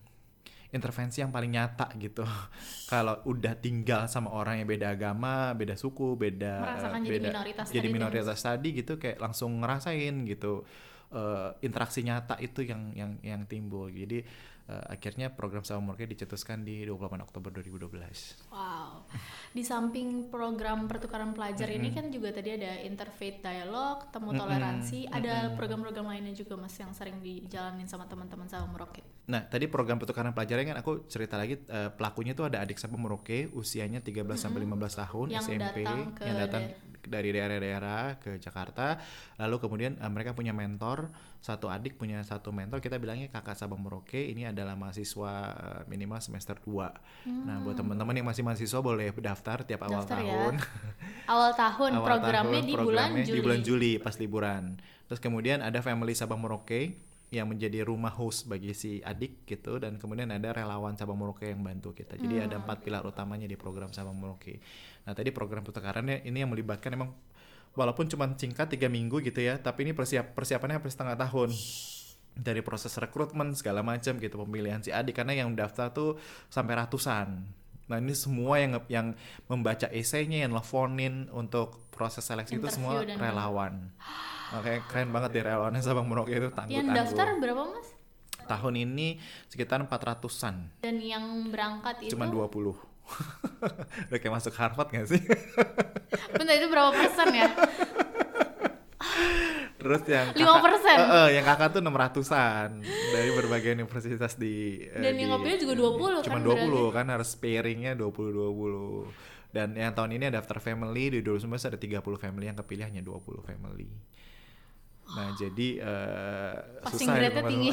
Speaker 2: intervensi yang paling nyata gitu. <laughs> Kalau udah tinggal sama orang yang beda agama, beda suku, beda
Speaker 1: Merasakan
Speaker 2: eh,
Speaker 1: jadi
Speaker 2: beda
Speaker 1: minoritas
Speaker 2: jadi
Speaker 1: tadi
Speaker 2: minoritas tadi gitu kayak langsung ngerasain gitu. eh, interaksi nyata itu yang yang yang timbul. Jadi eh, akhirnya program Sama Merauke dicetuskan di 28 Oktober 2012.
Speaker 1: Wow. Di samping program pertukaran pelajar ini kan juga tadi ada interfaith dialog, temu toleransi, ada program-program lainnya juga Mas yang sering dijalanin sama teman-teman sama Merauke.
Speaker 2: Nah, tadi program pertukaran pelajaran kan aku cerita lagi eh, pelakunya tuh ada adik sama Merauke usianya 13 sampai 15 tahun
Speaker 1: Yang
Speaker 2: SMP
Speaker 1: datang ke
Speaker 2: yang datang dari daerah-daerah ke Jakarta. Lalu kemudian eh, mereka punya mentor, satu adik punya satu mentor, kita bilangnya kakak Sabang Merauke. Ini adalah mahasiswa eh, minimal semester 2. Nah, buat teman-teman yang masih mahasiswa boleh daftar tiap awal
Speaker 1: Daftar ya.
Speaker 2: tahun. <laughs>
Speaker 1: Awal tahun
Speaker 2: Awal
Speaker 1: programnya
Speaker 2: tahun
Speaker 1: di bulan
Speaker 2: programnya
Speaker 1: Juli.
Speaker 2: di bulan Juli pas liburan. Terus kemudian ada family Sabang Merauke yang menjadi rumah host bagi si adik gitu dan kemudian ada relawan Sabang Merauke yang bantu kita. Jadi ada
Speaker 1: Hmm.
Speaker 2: empat pilar utamanya di program Sabang Merauke. Nah tadi program pertukarannya ini yang melibatkan emang walaupun cuma singkat tiga minggu gitu ya, tapi ini persiap persiapannya hampir setengah tahun dari proses rekrutmen segala macam gitu pemilihan si adik karena yang daftar tuh sampai ratusan. Nah ini semua yang yang membaca esainya, yang teleponin untuk proses seleksi itu semua relawan. Oke keren banget deh relawannya Sabang Merauke itu tangguh
Speaker 1: Yang daftar berapa Mas?
Speaker 2: Tahun ini sekitar 400-an,
Speaker 1: Dan yang berangkat itu
Speaker 2: cuma 20. <laughs> Udah kayak masuk Harvard gak sih?
Speaker 1: Bentar itu berapa persen ya? <laughs>
Speaker 2: Terus yang
Speaker 1: 5%?
Speaker 2: kakak, Eh, eh, yang kakak tuh 600-an dari berbagai universitas di eh,
Speaker 1: Dan yang
Speaker 2: di-
Speaker 1: pilih juga 20
Speaker 2: Cuma
Speaker 1: kan
Speaker 2: 20 kan harus pairingnya 20-20. Dan yang tahun ini daftar family di 2019 ada 30 family yang kepilih hanya 20 family. Nah, jadi eh
Speaker 1: Passing
Speaker 2: susah ya
Speaker 1: grade-nya tinggi.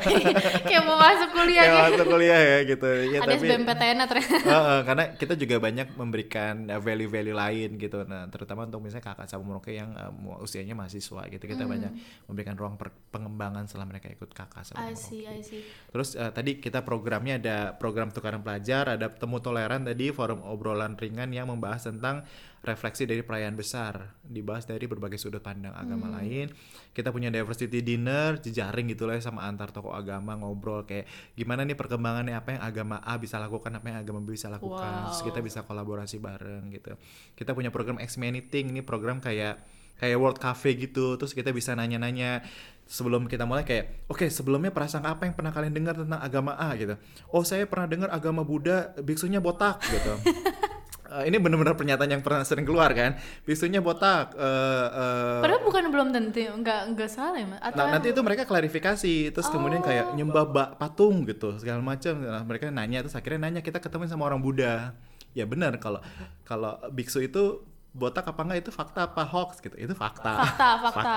Speaker 1: <laughs> Kayak mau masuk kuliah
Speaker 2: Kayak
Speaker 1: gitu.
Speaker 2: masuk kuliah ya gitu. Ya,
Speaker 1: Ada SBMPTN ternyata.
Speaker 2: Heeh, karena kita juga banyak memberikan uh, value-value lain gitu. Nah, terutama untuk misalnya kakak sama Merauke yang uh, usianya mahasiswa gitu, kita banyak memberikan ruang per- pengembangan setelah mereka ikut kakak sama
Speaker 1: I see, I see.
Speaker 2: Terus uh, tadi kita programnya ada program tukaran pelajar, ada temu toleran tadi forum obrolan ringan yang membahas tentang refleksi dari perayaan besar, dibahas dari berbagai sudut pandang agama lain. Kita punya diversity dinner, jejaring gitu lah ya sama antar tokoh agama ngobrol kayak gimana nih perkembangannya apa yang agama A bisa lakukan, apa yang agama B bisa lakukan. Terus
Speaker 1: Wow.
Speaker 2: kita bisa kolaborasi bareng gitu. Kita punya program X Meeting, ini program kayak kayak World Cafe gitu. Terus kita bisa nanya-nanya sebelum kita mulai kayak, oke sebelumnya perasaan apa yang pernah kalian dengar tentang agama A gitu. Oh saya pernah dengar agama Buddha biksunya botak gitu. <laughs> Eh, ini benar-benar pernyataan yang pernah sering keluar kan, biksunya botak. eh, eh,
Speaker 1: Padahal bukan belum tentu, enggak enggak salah ya. Atau
Speaker 2: Nah, nanti itu mereka klarifikasi, terus kemudian kayak
Speaker 1: Oh.
Speaker 2: nyembah bak patung gitu, segala macam. Nah, mereka nanya terus akhirnya nanya kita ketemu sama orang Buddha. Ya benar kalau kalau biksu itu botak apa enggak itu fakta apa hoax gitu. Itu fakta.
Speaker 1: Fakta, <laughs> fakta.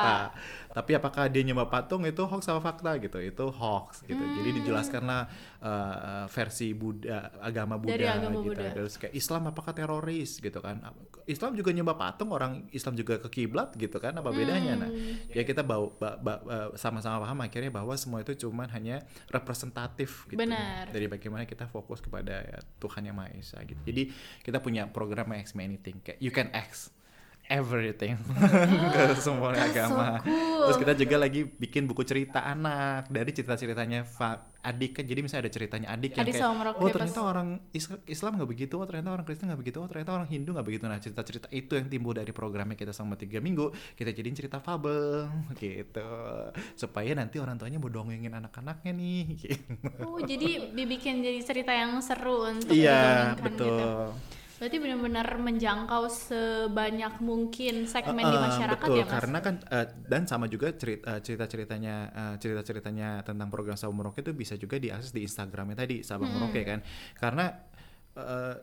Speaker 2: Tapi apakah dia nyembah patung itu hoax apa fakta gitu? Itu hoax gitu. Jadi
Speaker 1: Hmm.
Speaker 2: dijelaskanlah uh, versi Buddha agama Buddha
Speaker 1: Dari agama
Speaker 2: gitu.
Speaker 1: Buddha.
Speaker 2: Terus kayak Islam apakah teroris gitu kan? Islam juga nyembah patung, orang Islam juga ke kiblat gitu kan? Apa bedanya? Nah,
Speaker 1: Hmm.
Speaker 2: ya kita bau ba- ba- ba- sama-sama paham akhirnya bahwa semua itu cuman hanya representatif gitu
Speaker 1: Benar.
Speaker 2: dari bagaimana kita fokus kepada ya, Tuhan yang Maha Esa gitu. Jadi kita punya program X Anything kayak you can X everything <laughs> ke semua agama.
Speaker 1: cool.
Speaker 2: Terus kita juga lagi bikin buku cerita anak dari cerita-ceritanya adik kan. Jadi misalnya ada ceritanya adik yang
Speaker 1: Adik
Speaker 2: kayak
Speaker 1: Merauke
Speaker 2: oh
Speaker 1: pas-
Speaker 2: ternyata orang Is- Islam nggak begitu, oh ternyata orang Kristen nggak begitu, oh ternyata orang Hindu nggak begitu. Nah cerita-cerita itu yang timbul dari programnya kita selama tiga minggu kita jadiin cerita fabel <laughs> gitu supaya nanti orang tuanya mau dongengin anak-anaknya nih. <laughs> Gitu.
Speaker 1: Oh, jadi dibikin jadi cerita yang seru untuk
Speaker 2: Iya
Speaker 1: didongengkan
Speaker 2: betul.
Speaker 1: gitu. Berarti benar-benar menjangkau sebanyak mungkin segmen di
Speaker 2: Eh,
Speaker 1: masyarakat
Speaker 2: betul,
Speaker 1: ya, Mas?
Speaker 2: karena kan eh, dan sama juga cerita cerita-ceritanya eh, cerita-ceritanya tentang program Sabang Merauke itu bisa juga diakses di Instagramnya tadi Sabang
Speaker 1: Hmm.
Speaker 2: Merauke kan. Karena eh,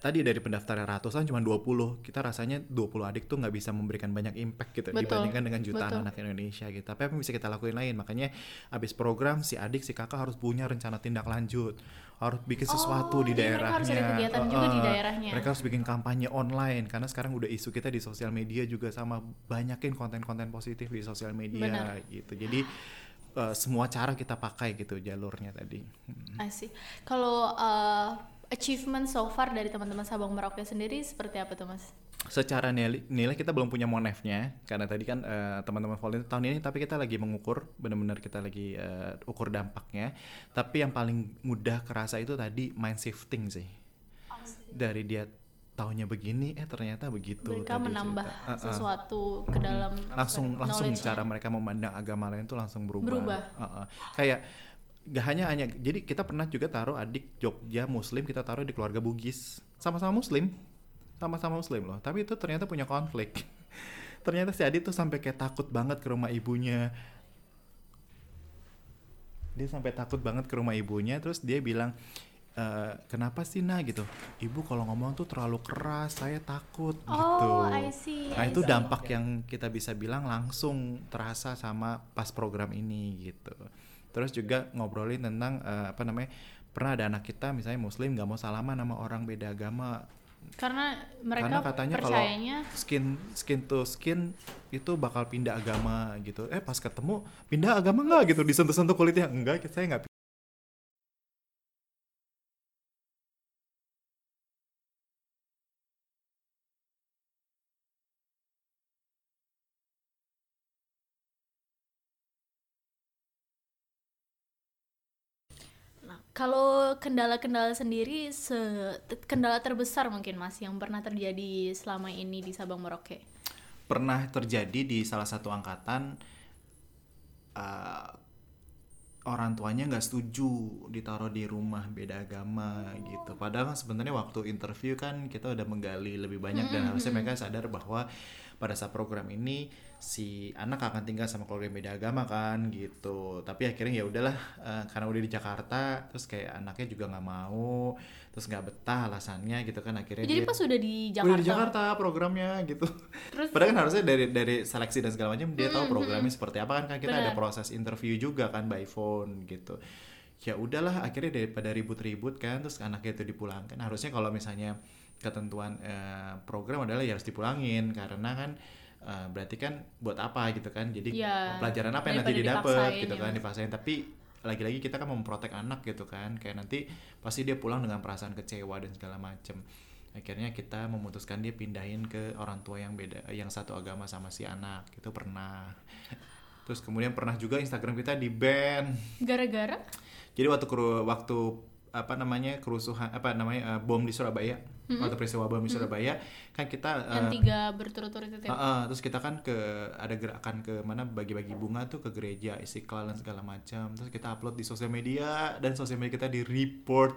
Speaker 2: tadi dari pendaftar ratusan cuma 20 kita rasanya 20 adik tuh nggak bisa memberikan banyak impact gitu
Speaker 1: Betul.
Speaker 2: dibandingkan dengan jutaan
Speaker 1: Betul.
Speaker 2: anak Indonesia gitu tapi apa yang bisa kita lakuin lain makanya abis program si adik si kakak harus punya rencana tindak lanjut harus bikin sesuatu
Speaker 1: Oh,
Speaker 2: di
Speaker 1: iya, mereka
Speaker 2: daerahnya
Speaker 1: harus ada kegiatan juga di daerahnya.
Speaker 2: mereka harus bikin kampanye online karena sekarang udah isu kita di sosial media juga sama banyakin konten-konten positif di sosial media
Speaker 1: Benar.
Speaker 2: gitu jadi eh, semua cara kita pakai gitu jalurnya tadi Hmm.
Speaker 1: I see. Kalau uh, achievement so far dari teman-teman Sabang Merauke sendiri seperti apa tuh mas?
Speaker 2: Secara nilai, nilai kita belum punya monefnya karena tadi kan eh, teman-teman volunteer tahun ini tapi kita lagi mengukur benar-benar kita lagi eh, ukur dampaknya tapi yang paling mudah kerasa itu tadi mind shifting sih dari dia tahunnya begini eh ternyata begitu
Speaker 1: Mereka
Speaker 2: tadi
Speaker 1: menambah
Speaker 2: cerita. Eh, eh.
Speaker 1: sesuatu ke dalam
Speaker 2: langsung langsung cara mereka memandang agama lain tuh langsung berubah,
Speaker 1: Berubah.
Speaker 2: Eh, eh. kayak gak hanya hanya jadi kita pernah juga taruh adik Jogja Muslim kita taruh di keluarga Bugis sama-sama Muslim sama-sama Muslim loh. Tapi itu ternyata punya konflik. <laughs> Ternyata si adik tuh sampai kayak takut banget ke rumah ibunya. Dia sampai takut banget ke rumah ibunya terus dia bilang "E, kenapa sih nah gitu. Ibu kalau ngomong tuh terlalu keras saya takut. Gitu.
Speaker 1: Oh, I see,
Speaker 2: nah
Speaker 1: I
Speaker 2: itu
Speaker 1: see.
Speaker 2: dampak yang kita bisa bilang langsung terasa sama pas program ini gitu. Terus juga ngobrolin tentang eh, apa namanya pernah ada anak kita misalnya muslim nggak mau salaman sama orang beda agama
Speaker 1: Karena mereka
Speaker 2: karena katanya kalau
Speaker 1: percayanya
Speaker 2: skin skin to skin itu bakal pindah agama gitu. Eh pas ketemu pindah agama nggak gitu? Disentuh-sentuh kulitnya? Enggak saya nggak
Speaker 1: kalau kendala-kendala sendiri, se- kendala terbesar mungkin mas yang pernah terjadi selama ini di Sabang Merauke.
Speaker 2: pernah terjadi di salah satu angkatan uh, orang tuanya nggak setuju ditaruh di rumah beda agama gitu. Padahal kan sebenarnya waktu interview kan kita udah menggali lebih banyak dan harusnya mereka sadar bahwa pada saat program ini si anak akan tinggal sama keluarga yang beda agama kan gitu. Tapi akhirnya ya udahlah uh, karena udah di Jakarta terus kayak anaknya juga nggak mau terus nggak betah alasannya gitu kan akhirnya
Speaker 1: Jadi
Speaker 2: dia
Speaker 1: pas sudah di Jakarta,
Speaker 2: udah di Jakarta programnya gitu.
Speaker 1: Terus-
Speaker 2: Padahal kan harusnya dari dari seleksi dan segala macam dia tahu programnya seperti apa kan kan kita ada
Speaker 1: Benar.
Speaker 2: proses interview juga kan by phone gitu. Ya udahlah akhirnya daripada ribut-ribut kan terus anaknya itu dipulangkan. Harusnya kalau misalnya ketentuan eh, program adalah ya harus dipulangin karena kan eh, berarti kan buat apa gitu kan. Jadi
Speaker 1: Iya,
Speaker 2: pelajaran apa yang nanti didapat gitu
Speaker 1: ya,
Speaker 2: kan
Speaker 1: Mas.
Speaker 2: dipaksain. Tapi lagi-lagi kita kan memprotek anak gitu kan kayak nanti pasti dia pulang dengan perasaan kecewa dan segala macem. Akhirnya kita memutuskan dia pindahin ke orang tua yang beda yang satu agama sama si anak itu pernah. Terus kemudian pernah juga Instagram kita di ban.
Speaker 1: Gara-gara?
Speaker 2: Jadi waktu waktu apa namanya kerusuhan apa namanya eh, bom di Surabaya waktu peristiwa bom di Surabaya kan kita
Speaker 1: yang
Speaker 2: eh,
Speaker 1: tiga berturut-turut itu ya?
Speaker 2: Ah, ah, terus kita kan ke ada gerakan ke mana bagi-bagi bunga tuh ke gereja istiqlal dan segala macam terus kita upload di sosial media dan sosial media kita di report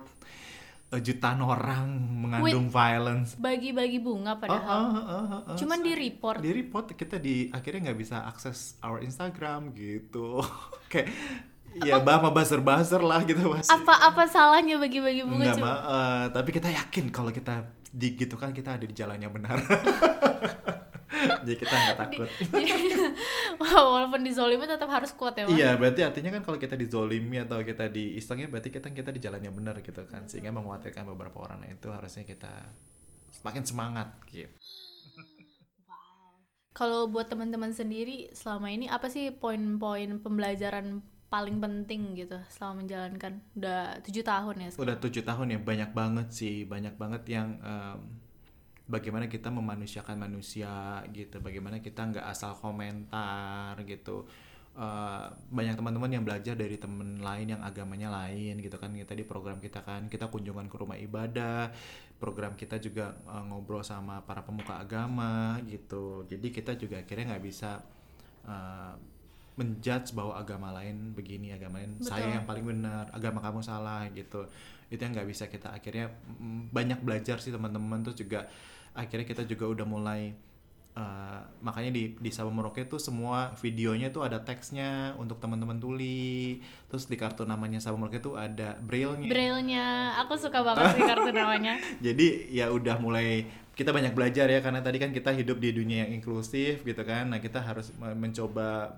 Speaker 2: eh, jutaan orang mengandung violence
Speaker 1: Bagi-bagi bunga
Speaker 2: Ah,
Speaker 1: padahal.
Speaker 2: ah, ah, ah, ah.
Speaker 1: Cuman di report.
Speaker 2: di report kita di akhirnya nggak bisa akses our Instagram gitu <laughs> kayak ya bah buzzer buzzer lah gitu masih
Speaker 1: Apa-apa salahnya bagi-bagi bunga
Speaker 2: Enggak,
Speaker 1: cuma
Speaker 2: Ma. Eh, tapi kita yakin kalau kita di gitu kan kita ada di jalan yang benar. <laughs> Jadi kita nggak takut. <laughs>
Speaker 1: walaupun dizolimi tetap harus kuat ya mas.
Speaker 2: Iya, berarti artinya kan kalau kita dizolimi atau kita diistengnya berarti kita kita di jalan yang benar gitu kan. Sehingga menguatkan beberapa orang Nah, itu harusnya kita semakin semangat gitu.
Speaker 1: Kalau buat teman-teman sendiri selama ini apa sih poin-poin pembelajaran paling penting gitu selama menjalankan udah tujuh tahun ya sekarang?
Speaker 2: Udah tujuh tahun ya banyak banget sih, banyak banget yang em, bagaimana kita memanusiakan manusia gitu, bagaimana kita nggak asal komentar gitu. Eh, banyak teman-teman yang belajar dari temen lain yang agamanya lain gitu kan kita di program kita kan kita kunjungan ke rumah ibadah program kita juga eh, ngobrol sama para pemuka agama gitu jadi kita juga akhirnya nggak bisa eh, menjudge bahwa agama lain begini agama lain saya
Speaker 1: Betul.
Speaker 2: yang paling benar agama kamu salah gitu. Itu yang nggak bisa kita akhirnya mm, banyak belajar sih teman-teman. Terus juga akhirnya kita juga udah mulai Uh, makanya di di Sabah Merauke tuh semua videonya tuh ada teksnya untuk teman-teman tuli. Terus di kartu namanya Sabah Merauke tuh ada braille-nya.
Speaker 1: Braille-nya. Aku suka banget sih kartu namanya. <laughs>
Speaker 2: Jadi ya udah mulai kita banyak belajar ya karena tadi kan kita hidup di dunia yang inklusif gitu kan. Nah kita harus mencoba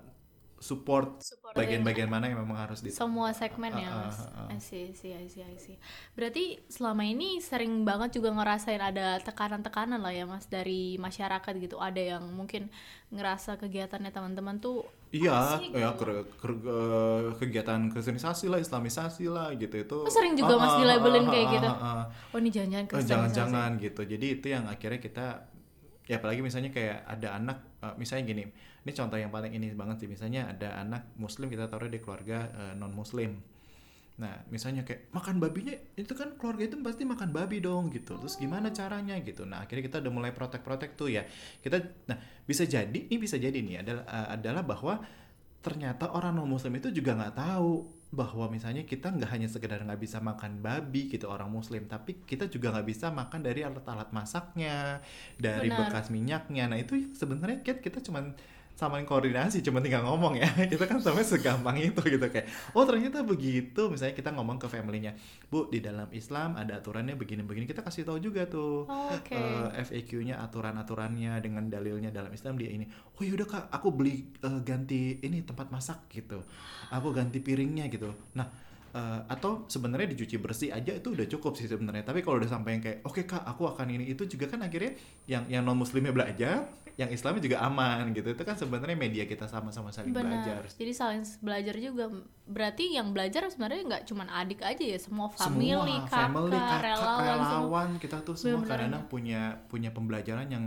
Speaker 2: support, bagian-bagian mana yang memang harus di
Speaker 1: semua segmen ya uh, mas. uh, uh, I see, I see, I see, I see. berarti selama ini sering banget juga ngerasain ada tekanan-tekanan lah ya mas dari masyarakat gitu. Ada yang mungkin ngerasa kegiatannya teman-teman tuh
Speaker 2: iya sih, ya ke, ke, ke, kegiatan kristenisasi lah islamisasi lah gitu. Itu oh,
Speaker 1: sering juga uh, mas dilabelin uh, kayak gitu? uh, uh, oh ini jangan-jangan
Speaker 2: jangan-jangan gitu. Jadi itu yang akhirnya kita ya apalagi misalnya kayak ada anak uh, misalnya gini ini contoh yang paling ini banget sih misalnya ada anak muslim kita taruh di keluarga uh, eh, non muslim nah misalnya kayak makan babinya itu kan keluarga itu pasti makan babi dong gitu. Terus gimana caranya gitu. Nah akhirnya kita udah mulai protek-protek tuh ya. Kita nah bisa jadi ini bisa jadi nih adalah uh, adalah bahwa ternyata orang non muslim itu juga nggak tahu bahwa misalnya kita nggak hanya sekedar nggak bisa makan babi gitu orang muslim tapi kita juga nggak bisa makan dari alat-alat masaknya dari Benar. bekas minyaknya nah itu sebenarnya kita kita cuman sama koordinasi cuma tinggal ngomong ya. <laughs> Itu kan sampai segampang itu gitu kayak oh ternyata begitu. Misalnya kita ngomong ke familynya bu di dalam Islam ada aturannya begini-begini. Kita kasih tahu juga tuh oh, okay. uh, eh, FAQ-nya aturan-aturannya dengan dalilnya dalam Islam dia ini oh yaudah kak aku beli uh, ganti ini tempat masak gitu. Aku ganti piringnya gitu. Nah Uh, atau sebenarnya dicuci bersih aja itu udah cukup sih sebenarnya. Tapi kalau udah sampai yang kayak oke okay, kak aku akan ini itu juga kan akhirnya yang yang non muslimnya belajar yang Islamnya juga aman gitu. Itu kan sebenarnya media kita sama-sama saling Benar. belajar.
Speaker 1: Jadi saling belajar juga berarti yang belajar sebenarnya nggak cuma adik aja ya semua family semua, kakak, family, kakak relawan,
Speaker 2: relawan kita tuh semua kadang-kadang punya punya pembelajaran yang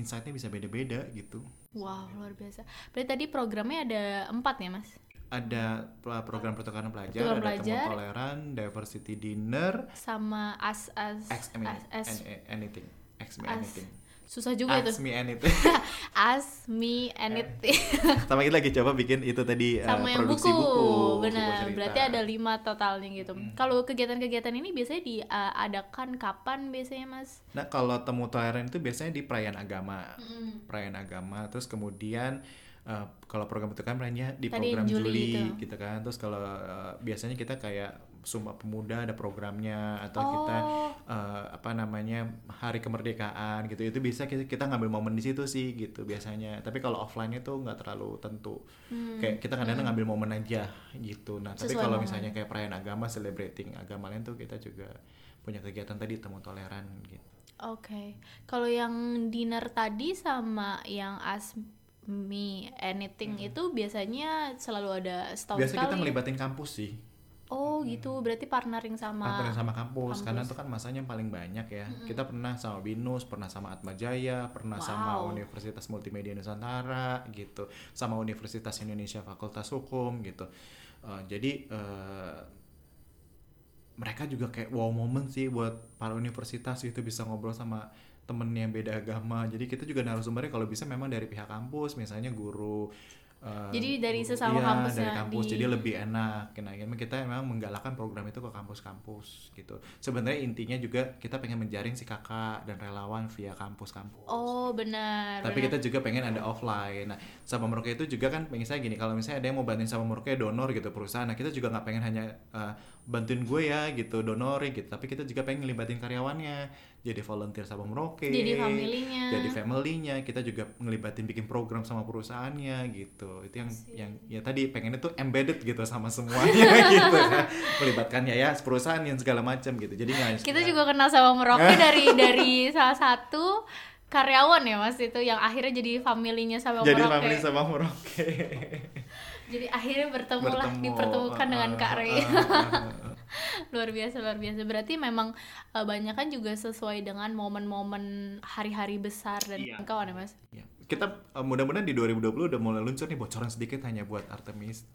Speaker 2: insightnya bisa beda-beda gitu.
Speaker 1: Wow luar biasa. Berarti tadi programnya ada empat ya mas
Speaker 2: ada program pertukaran pelajar, Program ada pelajar, temu toleran, diversity dinner,
Speaker 1: sama as as,
Speaker 2: as, as, as anything, as, anything
Speaker 1: susah juga
Speaker 2: itu.
Speaker 1: Ask
Speaker 2: me anything. <laughs>
Speaker 1: Ask me anything.
Speaker 2: Sama kita lagi coba bikin itu tadi
Speaker 1: eh, Sama uh, produksi buku. buku. Benar. Berarti ada lima totalnya gitu. Hmm. Kalau kegiatan-kegiatan ini biasanya diadakan kapan biasanya, Mas?
Speaker 2: Nah, kalau temu toleran itu biasanya di perayaan agama. Hmm. Perayaan agama terus kemudian Uh, kalau program itu kan di Tadi program Juli, Juli gitu. gitu kan terus kalau uh, biasanya kita kayak Sumpah Pemuda ada programnya atau oh. kita uh, apa namanya Hari Kemerdekaan gitu itu bisa kita, kita ngambil momen di situ sih gitu biasanya tapi kalau offline itu nggak terlalu tentu hmm. kayak kita kadang-kadang hmm. ngambil momen aja gitu nah Sesuai tapi kalau misalnya kayak perayaan agama celebrating agama lain tuh kita juga punya kegiatan tadi temu toleran gitu
Speaker 1: oke okay. kalau yang dinner tadi sama yang as me anything hmm. itu biasanya selalu ada setahun
Speaker 2: Biasanya kita ngelibatin kampus sih.
Speaker 1: Oh hmm. gitu, berarti partnering sama
Speaker 2: partnering sama kampus, kampus. karena itu kan masanya yang paling banyak ya. Hmm. Kita pernah sama Binus, pernah sama Atma Jaya, pernah wow. sama Universitas Multimedia Nusantara gitu, sama Universitas Indonesia Fakultas Hukum gitu. Uh, jadi uh, mereka juga kayak wow moment sih buat para universitas itu bisa ngobrol sama temen yang beda agama. Jadi kita juga narasumbernya kalau bisa memang dari pihak kampus, misalnya guru
Speaker 1: Uh, jadi dari sesama
Speaker 2: iya,
Speaker 1: kampus
Speaker 2: dari kampus. di... jadi lebih enak. Nah kita memang menggalakkan program itu ke kampus-kampus gitu. Sebenarnya intinya juga kita pengen menjaring si kakak dan relawan via kampus-kampus.
Speaker 1: Oh benar
Speaker 2: tapi
Speaker 1: benar.
Speaker 2: kita juga pengen ada offline. Nah sama Merauke itu juga kan pengen saya gini kalau misalnya ada yang mau bantuin sama Merauke donor gitu perusahaan nah kita juga nggak pengen hanya uh, bantuin gue ya gitu donorin gitu. Tapi kita juga pengen ngelibatin karyawannya. Jadi volunteer sama Merauke.
Speaker 1: Jadi familynya.
Speaker 2: Jadi familynya. Kita juga ngelibatin bikin program sama perusahaannya gitu. Itu yang Asik. yang ya tadi pengen itu embedded gitu sama semuanya <laughs> gitu. Ya melibatkannya ya perusahaan yang segala macam gitu. Jadi
Speaker 1: nggak kita juga kenal sama Merauke <laughs> dari dari salah satu karyawan ya mas itu. Yang akhirnya jadi familynya sama
Speaker 2: jadi
Speaker 1: Merauke.
Speaker 2: jadi family sama Merauke <laughs>
Speaker 1: jadi akhirnya bertemu, bertemu. lah dipertemukan uh, dengan Kak Rey. Uh, uh, uh, luar biasa luar biasa. Berarti memang uh, banyak kan juga sesuai dengan momen-momen hari-hari besar dan iya. kawan ya mas? Iya.
Speaker 2: kita uh, mudah-mudahan di 2020 udah mulai luncur nih bocoran sedikit hanya buat Artemis.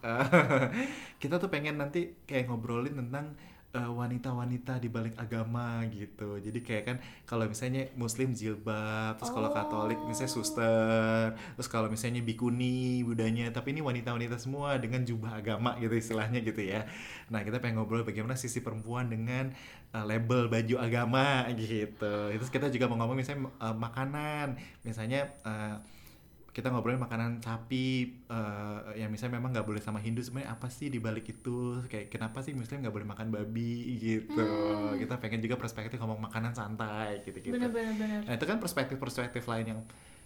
Speaker 2: Uh, <gasps> <laughs> kita tuh pengen nanti kayak ngobrolin tentang uh, wanita-wanita di balik agama gitu. Jadi kayak kan kalau misalnya muslim jilbab, terus kalau Katolik misalnya
Speaker 1: Oh.
Speaker 2: suster, terus kalau misalnya bikuni budanya, tapi ini wanita-wanita semua dengan jubah agama gitu istilahnya gitu ya. Nah, kita pengen ngobrol bagaimana sisi perempuan dengan uh, label baju agama gitu. Terus kita juga mau ngomong misalnya uh, makanan, misalnya uh, kita ngobrolin makanan sapi eh, yang misalnya memang nggak boleh sama Hindu sebenarnya apa sih di balik itu? Kayak kenapa sih Muslim nggak boleh makan babi? Gitu.
Speaker 1: Hmm.
Speaker 2: kita pengen juga perspektif ngomong makanan santai gitu gitu
Speaker 1: bener-bener bener.
Speaker 2: nah itu kan perspektif-perspektif lain yang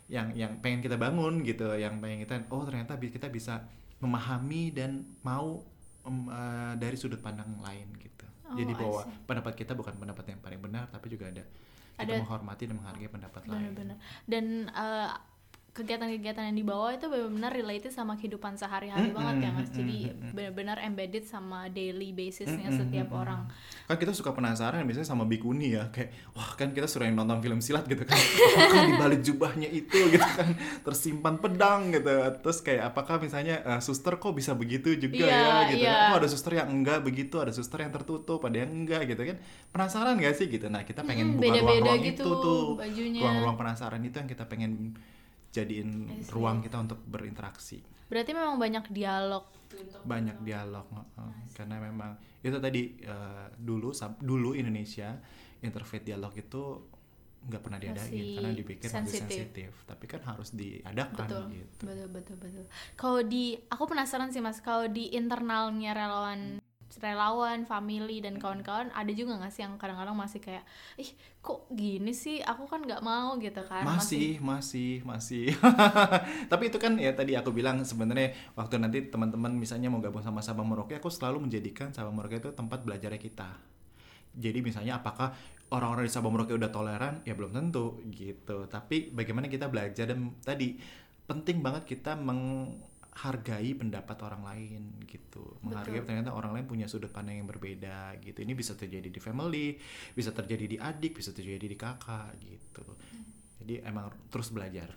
Speaker 2: yang yang pengen kita bangun gitu. Yang pengen kita oh ternyata kita bisa memahami dan mau em, eh, dari sudut pandang lain gitu.
Speaker 1: Oh,
Speaker 2: jadi bahwa pendapat kita bukan pendapat yang paling benar tapi juga ada kita
Speaker 1: Ada-
Speaker 2: menghormati dan menghargai pendapat lain.
Speaker 1: bener-bener dan eh, kegiatan-kegiatan yang dibawa itu benar-benar related sama kehidupan sehari-hari
Speaker 2: Mm-mm,
Speaker 1: banget ya mas. Jadi
Speaker 2: mm-mm.
Speaker 1: benar-benar embedded sama daily basisnya
Speaker 2: Mm-mm,
Speaker 1: setiap
Speaker 2: mm-mm.
Speaker 1: orang.
Speaker 2: Kan kita suka penasaran misalnya sama bikuni ya kayak wah kan kita sering nonton film silat gitu kan. <laughs> Apakah di balik jubahnya itu? gitu kan. Tersimpan pedang gitu. Terus kayak apakah misalnya eh, suster kok bisa begitu juga
Speaker 1: Iya,
Speaker 2: ya? gitu
Speaker 1: iya.
Speaker 2: kan oh ada suster yang enggak begitu ada suster yang tertutup ada yang enggak gitu kan. Penasaran gak sih gitu? Nah kita pengen
Speaker 1: Mm,
Speaker 2: buka ruang-ruang
Speaker 1: gitu
Speaker 2: itu tuh. ruang-ruang penasaran itu yang kita pengen jadiin ruang kita untuk berinteraksi.
Speaker 1: Berarti memang banyak dialog.
Speaker 2: Banyak dialog karena memang itu tadi eh, dulu sab- dulu Indonesia interfaith dialog itu nggak pernah diadain
Speaker 1: Masih
Speaker 2: karena dipikir masih
Speaker 1: sensitif.
Speaker 2: sensitif. Tapi kan harus diadakan
Speaker 1: betul
Speaker 2: gitu.
Speaker 1: betul betul betul. Kalau di aku penasaran sih mas kalau di internalnya relawan relawan family dan kawan-kawan ada juga nggak sih yang kadang-kadang masih kayak ih kok gini sih? Aku kan nggak mau gitu kan?
Speaker 2: Masih masih. masih <laughs> tapi itu kan ya tadi aku bilang sebenarnya waktu nanti teman-teman misalnya mau gabung sama Sabang Merauke aku selalu menjadikan Sabang Merauke itu tempat belajarnya kita. Jadi misalnya apakah orang-orang di Sabang Merauke udah toleran? Ya belum tentu gitu. Tapi bagaimana kita belajar dan tadi penting banget kita menghargai pendapat orang lain gitu. Menghargai ternyata orang lain punya sudut pandang yang berbeda gitu. Ini bisa terjadi di family bisa terjadi di adik bisa terjadi di kakak gitu. Jadi emang terus belajar. <laughs>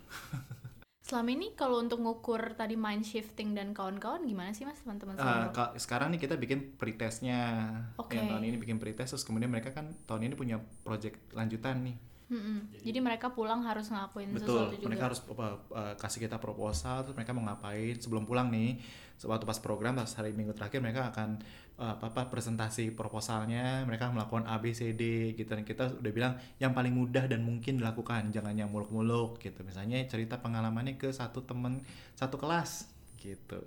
Speaker 1: Selama ini kalau untuk ngukur tadi mind shifting dan kawan-kawan gimana sih mas teman-teman
Speaker 2: ka- sekarang nih kita bikin pretestnya.
Speaker 1: Oke.
Speaker 2: yang tahun ini bikin pretest terus kemudian mereka kan tahun ini punya project lanjutan nih
Speaker 1: Mm-mm. jadi mereka pulang harus ngelakuin
Speaker 2: betul.
Speaker 1: sesuatu juga.
Speaker 2: Mereka harus uh, uh, kasih kita proposal terus mereka mau ngapain. Sebelum pulang nih waktu pas program pas hari minggu terakhir mereka akan uh, apa apa presentasi proposalnya. Mereka melakukan A B C D gitu. Dan kita udah bilang yang paling mudah dan mungkin dilakukan jangan yang muluk-muluk gitu. Misalnya cerita pengalamannya ke satu temen satu kelas gitu.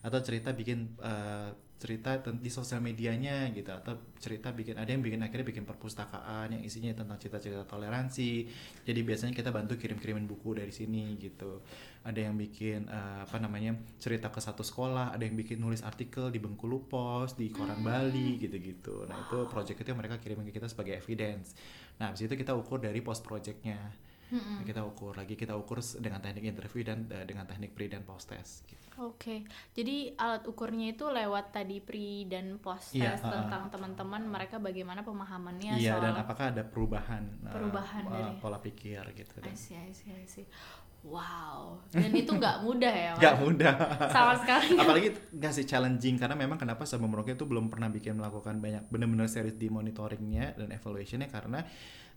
Speaker 2: Atau cerita bikin uh, cerita di sosial medianya gitu atau cerita bikin ada yang bikin akhirnya bikin perpustakaan yang isinya tentang cerita-cerita toleransi. Jadi biasanya kita bantu kirim-kirimin buku dari sini gitu. Ada yang bikin eh, apa namanya cerita ke satu sekolah ada yang bikin nulis artikel di Bengkulu Pos di koran Bali gitu-gitu. Nah itu project itu yang mereka kirimin ke kita sebagai evidence. Nah habis itu kita ukur dari post projectnya. Nah, kita ukur lagi kita ukur dengan teknik interview dan eh, dengan teknik pre dan post test gitu.
Speaker 1: Oke, jadi alat ukurnya itu lewat tadi pre dan post
Speaker 2: Iya,
Speaker 1: test
Speaker 2: uh-uh.
Speaker 1: tentang teman-teman mereka bagaimana pemahamannya
Speaker 2: iya
Speaker 1: soal
Speaker 2: dan apakah ada perubahan eh,
Speaker 1: Perubahan
Speaker 2: eh,
Speaker 1: dari-
Speaker 2: pola pikir gitu
Speaker 1: I
Speaker 2: dan
Speaker 1: see, I see, I see. Wow, dan itu nggak <laughs> mudah ya,
Speaker 2: nggak mudah.
Speaker 1: Sama sekali.
Speaker 2: apalagi nggak sih challenging karena memang kenapa Sabang Merauke itu belum pernah bikin melakukan banyak benar-benar serius di monitoringnya dan evaluationnya karena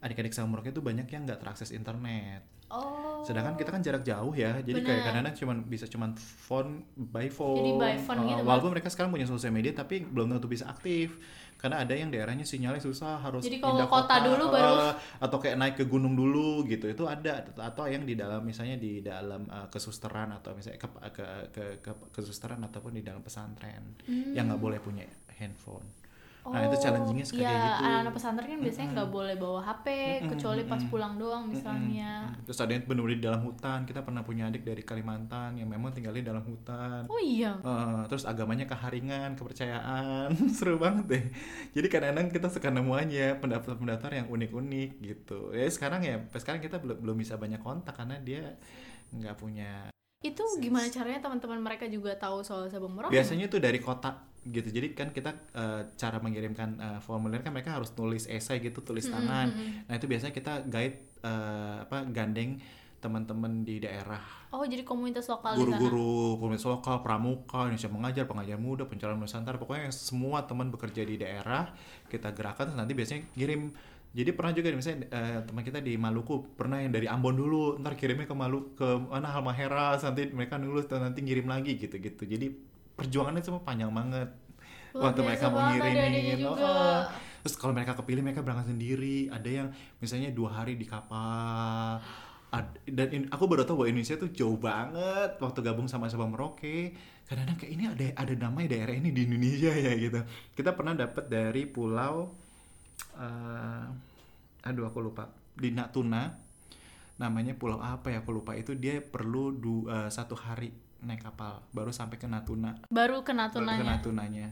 Speaker 2: adik-adik Sabang Merauke itu banyak yang nggak terakses internet.
Speaker 1: Oh.
Speaker 2: sedangkan kita kan jarak jauh ya jadi
Speaker 1: Benar.
Speaker 2: kayak kadang-kadang cuma bisa cuman phone by phone
Speaker 1: Jadi by phone.
Speaker 2: Uh,
Speaker 1: gitu,
Speaker 2: walaupun mereka sekarang punya sosial media tapi belum tentu bisa aktif karena ada yang daerahnya sinyalnya susah harus
Speaker 1: Jadi kalau
Speaker 2: pindah
Speaker 1: kota dulu baru-
Speaker 2: uh, atau kayak naik ke gunung dulu gitu itu ada. Atau yang di dalam misalnya di dalam uh, kesusteran atau misalnya ke, ke, ke, ke kesusteran ataupun di dalam pesantren yang nggak boleh punya handphone nah itu challengingnya
Speaker 1: Hmm. Oh,
Speaker 2: kayak
Speaker 1: iya,
Speaker 2: gitu
Speaker 1: anak-anak pesantren kan biasanya nggak boleh bawa HP kecuali pas pulang doang misalnya.
Speaker 2: Terus ada yang benar-benar di dalam hutan. Kita pernah punya adik dari Kalimantan yang memang tinggalnya di dalam hutan.
Speaker 1: Oh iya.
Speaker 2: Eh, terus agamanya keharingan, kepercayaan, <laughs> seru banget deh. Jadi kadang-kadang kita suka nemu aja pendaftar-pendaftar yang unik-unik gitu. Ya sekarang ya, sekarang kita belum belum bisa banyak kontak karena dia nggak punya.
Speaker 1: Itu gimana caranya teman-teman mereka juga tahu soal Sabang Merauke?
Speaker 2: Biasanya tuh dari kota gitu. Jadi kan kita eh, cara mengirimkan eh, formulir kan mereka harus tulis esai gitu, tulis tangan. Nah itu biasanya kita guide eh, apa gandeng teman-teman di daerah.
Speaker 1: Oh, jadi komunitas lokal
Speaker 2: guru-guru komunitas lokal pramuka Indonesia mengajar pengajar muda pencalonan nusantara pokoknya semua teman bekerja di daerah kita gerakan nanti biasanya kirim jadi pernah juga misalnya eh, teman kita di Maluku pernah yang dari Ambon dulu ntar kirimnya ke Maluku ke mana Halmahera nanti mereka nulis nanti ngirim lagi gitu-gitu. Jadi perjuangannya semua panjang banget.
Speaker 1: Luar
Speaker 2: waktu mereka mau ngirimin
Speaker 1: juga.
Speaker 2: oh, terus kalau mereka kepilih mereka berangkat sendiri. Ada yang misalnya dua hari di kapal. Ad- dan in- aku baru tahu bahwa Indonesia tuh jauh banget waktu gabung sama Sabang Merauke. Kadang-kadang kayak ini ada ada namanya daerah ini di Indonesia ya gitu. Kita pernah dapat dari pulau eh, aduh aku lupa. Di Natuna namanya pulau apa ya aku lupa. Itu dia perlu du, eh, satu hari naik kapal baru sampai ke Natuna
Speaker 1: Baru ke
Speaker 2: baru ke
Speaker 1: Natunanya.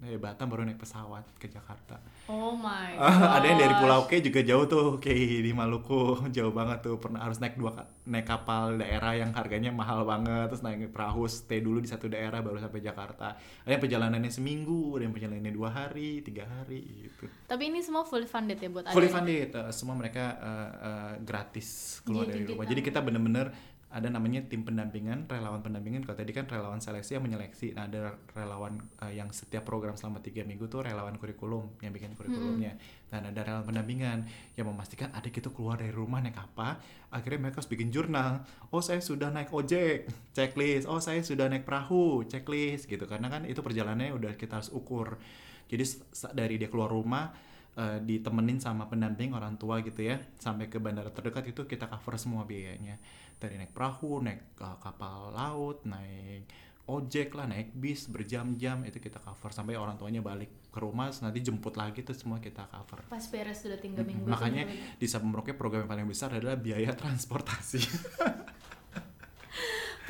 Speaker 2: Dari Batam baru naik pesawat ke Jakarta
Speaker 1: Oh my
Speaker 2: Ah, <laughs> ada yang dari. Pulau K juga jauh tuh kayak di Maluku <laughs> jauh banget tuh pernah harus naik dua naik kapal daerah yang harganya mahal banget terus naik perahu stay dulu di satu daerah baru sampai Jakarta ada yang perjalanannya seminggu ada yang perjalanannya dua hari tiga hari gitu
Speaker 1: Tapi ini semua fully funded ya buat
Speaker 2: fully
Speaker 1: adanya?
Speaker 2: funded eh, semua mereka eh, eh, gratis keluar
Speaker 1: Jadi
Speaker 2: dari
Speaker 1: kita-
Speaker 2: rumah jadi kita bener-bener ada namanya tim pendampingan relawan pendampingan. Kalau tadi kan relawan seleksi yang menyeleksi nah ada relawan eh, yang setiap program selama tiga minggu tuh relawan kurikulum yang bikin kurikulumnya. Dan ada relawan pendampingan yang memastikan adik itu keluar dari rumah naik apa akhirnya mereka harus bikin jurnal. Oh saya sudah naik ojek checklist. Oh saya sudah naik perahu checklist gitu. Karena kan itu perjalanannya udah kita harus ukur. Jadi dari dia keluar rumah eh, ditemenin sama pendamping orang tua gitu ya sampai ke bandara terdekat itu kita cover semua biayanya dari naik perahu naik eh, kapal laut naik ojek lah naik bis berjam-jam itu kita cover. Sampai orang tuanya balik ke rumah nanti jemput lagi itu semua kita cover.
Speaker 1: Pas beres sudah tiga minggu.
Speaker 2: makanya
Speaker 1: sebelum-
Speaker 2: di Merauke program yang paling besar adalah biaya transportasi <laughs>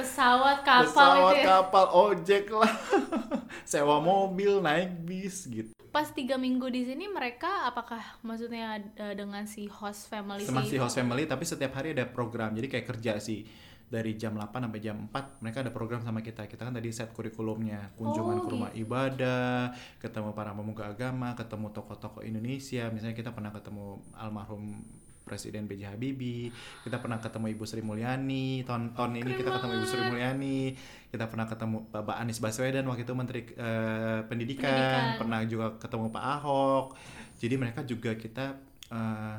Speaker 1: pesawat kapal
Speaker 2: pesawat
Speaker 1: itu ya.
Speaker 2: kapal ojek lah. <laughs> Sewa mobil naik bis gitu.
Speaker 1: Pas tiga minggu di sini mereka apakah maksudnya eh, dengan si host family
Speaker 2: sama
Speaker 1: si
Speaker 2: host family tapi setiap hari ada program. Jadi kayak kerja sih. Dari jam 8 sampai jam 4 mereka ada program sama kita. Kita kan tadi set kurikulumnya. Kunjungan
Speaker 1: Oh,
Speaker 2: ke rumah ibadah ketemu para pemuka agama ketemu tokoh-tokoh Indonesia. Misalnya kita pernah ketemu almarhum Presiden B.J. Habibie, kita pernah ketemu Ibu Sri Mulyani, tahun tahun ini kita ketemu Ibu Sri. Mulyani, kita pernah ketemu Bapak Anies Baswedan waktu itu Menteri eh, pendidikan,
Speaker 1: Pendidikan.
Speaker 2: pernah juga ketemu Pak Ahok. Jadi mereka juga kita eh,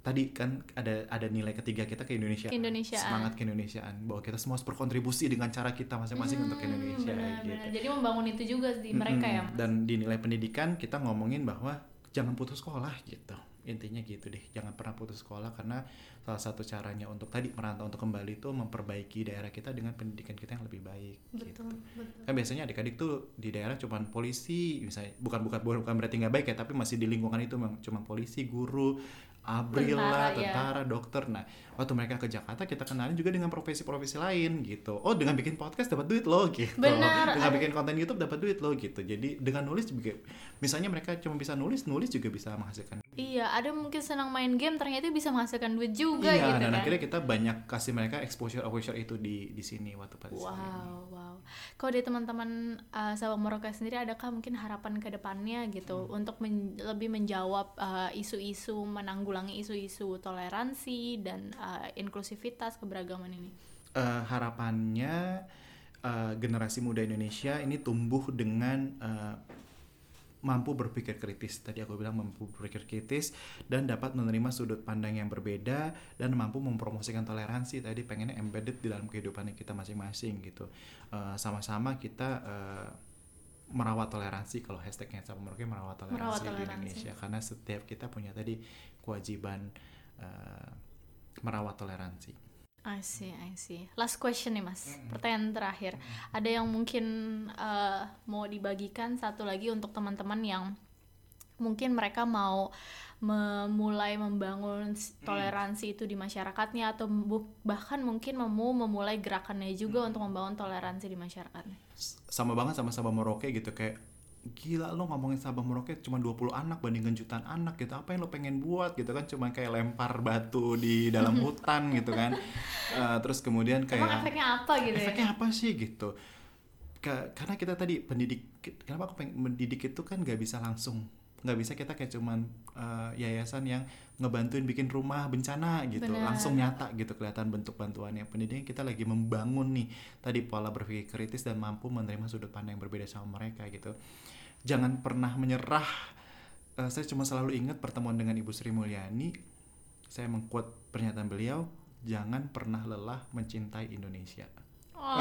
Speaker 2: tadi kan ada ada nilai ketiga kita ke Indonesia
Speaker 1: Keindonesiaan.
Speaker 2: semangat keindonesiaan bahwa kita semua harus berkontribusi dengan cara kita masing-masing untuk
Speaker 1: Hmm,
Speaker 2: Indonesia
Speaker 1: benar,
Speaker 2: gitu
Speaker 1: benar. Jadi membangun itu juga di mereka ya.
Speaker 2: Mm-mm. dan di nilai pendidikan kita ngomongin bahwa jangan putus sekolah gitu intinya gitu deh jangan pernah putus sekolah karena salah satu caranya untuk tadi merantau untuk kembali itu memperbaiki daerah kita dengan pendidikan kita yang lebih baik gitu.
Speaker 1: Betul, betul.
Speaker 2: kan biasanya adik-adik tuh di daerah cuman polisi misalnya bukan bukan bukan berarti nggak baik ya tapi masih di lingkungan itu cuma polisi guru abril
Speaker 1: Tentara,
Speaker 2: lah
Speaker 1: ya.
Speaker 2: tentara dokter nah waktu mereka ke Jakarta kita kenalin juga dengan profesi-profesi lain gitu oh dengan bikin podcast dapat duit loh gitu
Speaker 1: Benar,
Speaker 2: dengan bikin konten YouTube dapat duit loh gitu jadi dengan nulis juga misalnya mereka cuma bisa nulis nulis juga bisa menghasilkan
Speaker 1: Iya, ada mungkin senang main game ternyata bisa menghasilkan duit juga
Speaker 2: iya
Speaker 1: gitu
Speaker 2: dan
Speaker 1: kan.
Speaker 2: akhirnya kita banyak kasih mereka exposure exposure itu di di sini waktu pas di sini.
Speaker 1: Wow, wow. Kalau dari teman-teman uh, Sabang Merauke sendiri, adakah mungkin harapan ke depannya gitu
Speaker 2: Hmm.
Speaker 1: untuk men- lebih menjawab uh, isu-isu, menanggulangi isu-isu toleransi dan uh, inklusivitas keberagaman ini?
Speaker 2: Eh, harapannya eh, generasi muda Indonesia ini tumbuh dengan eh, mampu berpikir kritis. Tadi aku bilang mampu berpikir kritis dan dapat menerima sudut pandang yang berbeda dan mampu mempromosikan toleransi. Tadi pengennya embedded di dalam kehidupan kita masing-masing gitu. Sama-sama kita eh, merawat toleransi kalau hashtagnya sama Merauke merawat toleransi,
Speaker 1: Merawat
Speaker 2: di
Speaker 1: toleransi.
Speaker 2: Indonesia karena setiap kita punya tadi kewajiban eh, merawat toleransi.
Speaker 1: I see, I see. Last question nih mas, pertanyaan terakhir. Ada yang mungkin uh, mau dibagikan satu lagi untuk teman-teman yang mungkin mereka mau memulai membangun s- toleransi itu di masyarakatnya atau bahkan mungkin mau memulai gerakannya juga untuk membangun toleransi di masyarakatnya.
Speaker 2: sama banget sama Sabang Merauke gitu kayak gila lo ngomongin Sabang Merauke cuma 20 anak bandingkan jutaan anak gitu apa yang lo pengen buat? gitu kan cuma kayak lempar batu di dalam <laughs> hutan gitu kan. Eh, terus kemudian kayak
Speaker 1: Emang efeknya apa gitu ya?
Speaker 2: efeknya apa sih? gitu. Ka- karena kita tadi pendidik kenapa aku pengen mendidik itu kan gak bisa langsung nggak bisa kita kayak cuman uh, yayasan yang ngebantuin bikin rumah bencana gitu.
Speaker 1: Bener.
Speaker 2: langsung nyata gitu kelihatan bentuk bantuannya. Pendidikan kita lagi membangun nih tadi pola berpikir kritis dan mampu menerima sudut pandang yang berbeda sama mereka gitu. Jangan pernah menyerah. Uh, saya cuma selalu ingat pertemuan dengan Ibu Sri Mulyani. Saya mengkuat pernyataan beliau jangan pernah lelah mencintai Indonesia
Speaker 1: Oh.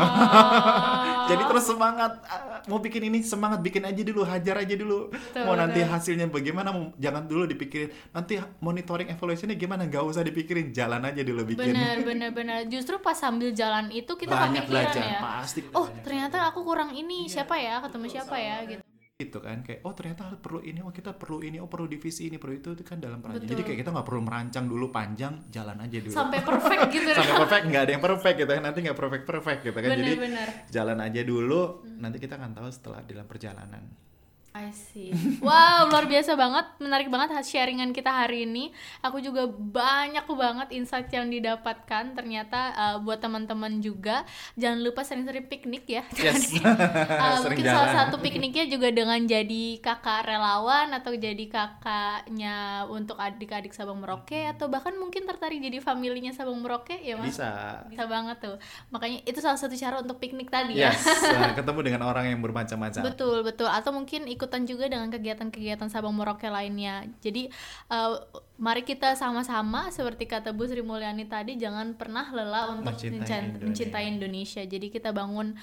Speaker 1: <laughs>
Speaker 2: jadi terus semangat ah, mau bikin ini semangat bikin aja dulu hajar aja dulu.
Speaker 1: Betul,
Speaker 2: mau nanti
Speaker 1: betul.
Speaker 2: hasilnya bagaimana mau- jangan dulu dipikirin. Nanti monitoring evaluationnya gimana gak usah dipikirin jalan aja dulu bikin.
Speaker 1: Benar benar benar. Justru pas sambil jalan itu kita
Speaker 2: banyak
Speaker 1: kepikiran
Speaker 2: belajar
Speaker 1: ya.
Speaker 2: pasti
Speaker 1: oh ternyata aku kurang ini siapa ya? Ketemu siapa ya gitu
Speaker 2: gitu kan kayak oh ternyata perlu ini oh kita perlu ini oh perlu divisi ini perlu itu itu kan dalam perancangan jadi kayak kita nggak perlu merancang dulu panjang jalan aja dulu.
Speaker 1: Sampai perfect gitu. <laughs>
Speaker 2: Sampai perfect nggak ada yang perfect gitu kan nanti nggak perfect perfect gitu kan. Jadi
Speaker 1: benar-benar.
Speaker 2: jalan aja dulu nanti kita akan tahu setelah dalam perjalanan
Speaker 1: I see. Wow, luar biasa banget, menarik banget sharingan kita hari ini. Aku juga banyak banget insight yang didapatkan. Ternyata uh, buat teman-teman juga jangan lupa sering-sering piknik ya.
Speaker 2: yes
Speaker 1: uh, <laughs>
Speaker 2: Sering
Speaker 1: mungkin salah
Speaker 2: jalan.
Speaker 1: satu pikniknya juga dengan jadi kakak relawan atau jadi kakaknya untuk adik-adik Sabang Merauke atau bahkan mungkin tertarik jadi familinya Sabang Merauke ya mas.
Speaker 2: bisa
Speaker 1: Bisa banget tuh. Makanya itu salah satu cara untuk piknik tadi ya.
Speaker 2: yes <laughs> ketemu dengan orang yang bermacam-macam
Speaker 1: Betul, betul. Atau mungkin ikutan juga dengan kegiatan-kegiatan Sabang Merauke lainnya. Jadi uh, mari kita sama-sama seperti kata Bu Sri Mulyani tadi jangan pernah lelah untuk
Speaker 2: Mencintai
Speaker 1: mencintai,
Speaker 2: Indonesia.
Speaker 1: mencintai Indonesia. Jadi kita bangun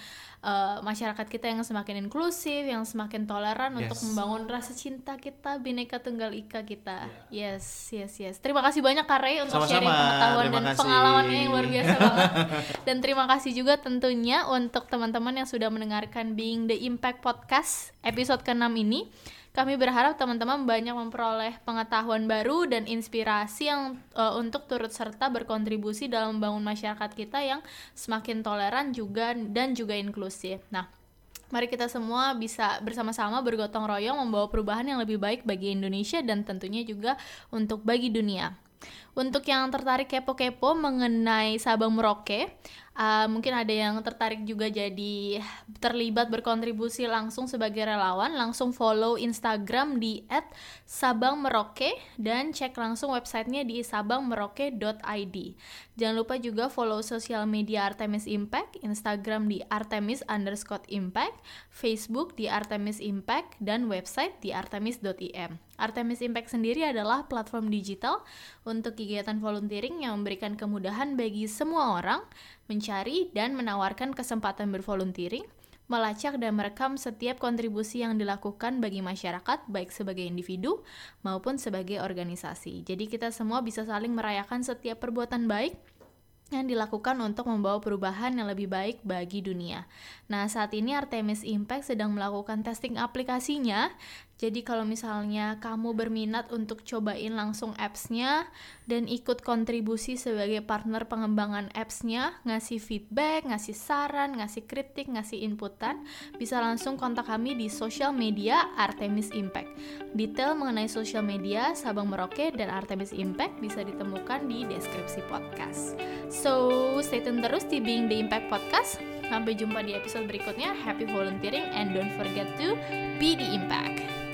Speaker 1: uh, masyarakat kita yang semakin inklusif, yang semakin toleran
Speaker 2: Yes.
Speaker 1: untuk membangun rasa cinta kita, bineka tunggal ika kita. Yes, yes, yes. Terima kasih banyak Kak Ray untuk
Speaker 2: Sama-sama.
Speaker 1: sharing pengetahuan
Speaker 2: Terima
Speaker 1: dan
Speaker 2: kasih.
Speaker 1: pengalamannya yang luar biasa banget. <laughs> Dan terima kasih juga tentunya untuk teman-teman yang sudah mendengarkan Being the Impact Podcast episode ke-6 ini. Kami berharap teman-teman banyak memperoleh pengetahuan baru dan inspirasi yang uh, untuk turut serta berkontribusi dalam membangun masyarakat kita yang semakin toleran juga dan juga inklusif. Nah, Mari kita semua bisa bersama-sama bergotong royong membawa perubahan yang lebih baik bagi Indonesia dan tentunya juga untuk bagi dunia. Untuk yang tertarik kepo-kepo mengenai Sabang Merauke, uh, mungkin ada yang tertarik juga jadi terlibat berkontribusi langsung sebagai relawan, langsung follow Instagram di @sabangmerauke dan cek langsung websitenya di sabangmerauke.id. Jangan lupa juga follow sosial media Artemis Impact, Instagram di Artemis underscore Impact, Facebook di Artemis Impact, dan website di artemis.im. Artemis Impact sendiri adalah platform digital untuk kegiatan volunteering yang memberikan kemudahan bagi semua orang mencari dan menawarkan kesempatan bervolunteering, melacak dan merekam setiap kontribusi yang dilakukan bagi masyarakat, baik sebagai individu maupun sebagai organisasi. Jadi kita semua bisa saling merayakan setiap perbuatan baik yang dilakukan untuk membawa perubahan yang lebih baik bagi dunia. Nah, saat ini Artemis Impact sedang melakukan testing aplikasinya. Jadi kalau misalnya kamu berminat untuk cobain langsung apps-nya dan ikut kontribusi sebagai partner pengembangan apps-nya, ngasih feedback, ngasih saran, ngasih kritik, ngasih inputan, bisa langsung kontak kami di sosial media Artemis Impact. Detail mengenai sosial media Sabang Merauke dan Artemis Impact bisa ditemukan di deskripsi podcast. So, stay tune terus di Being the Impact Podcast. Sampai jumpa di episode berikutnya. Happy volunteering and don't forget to be the impact.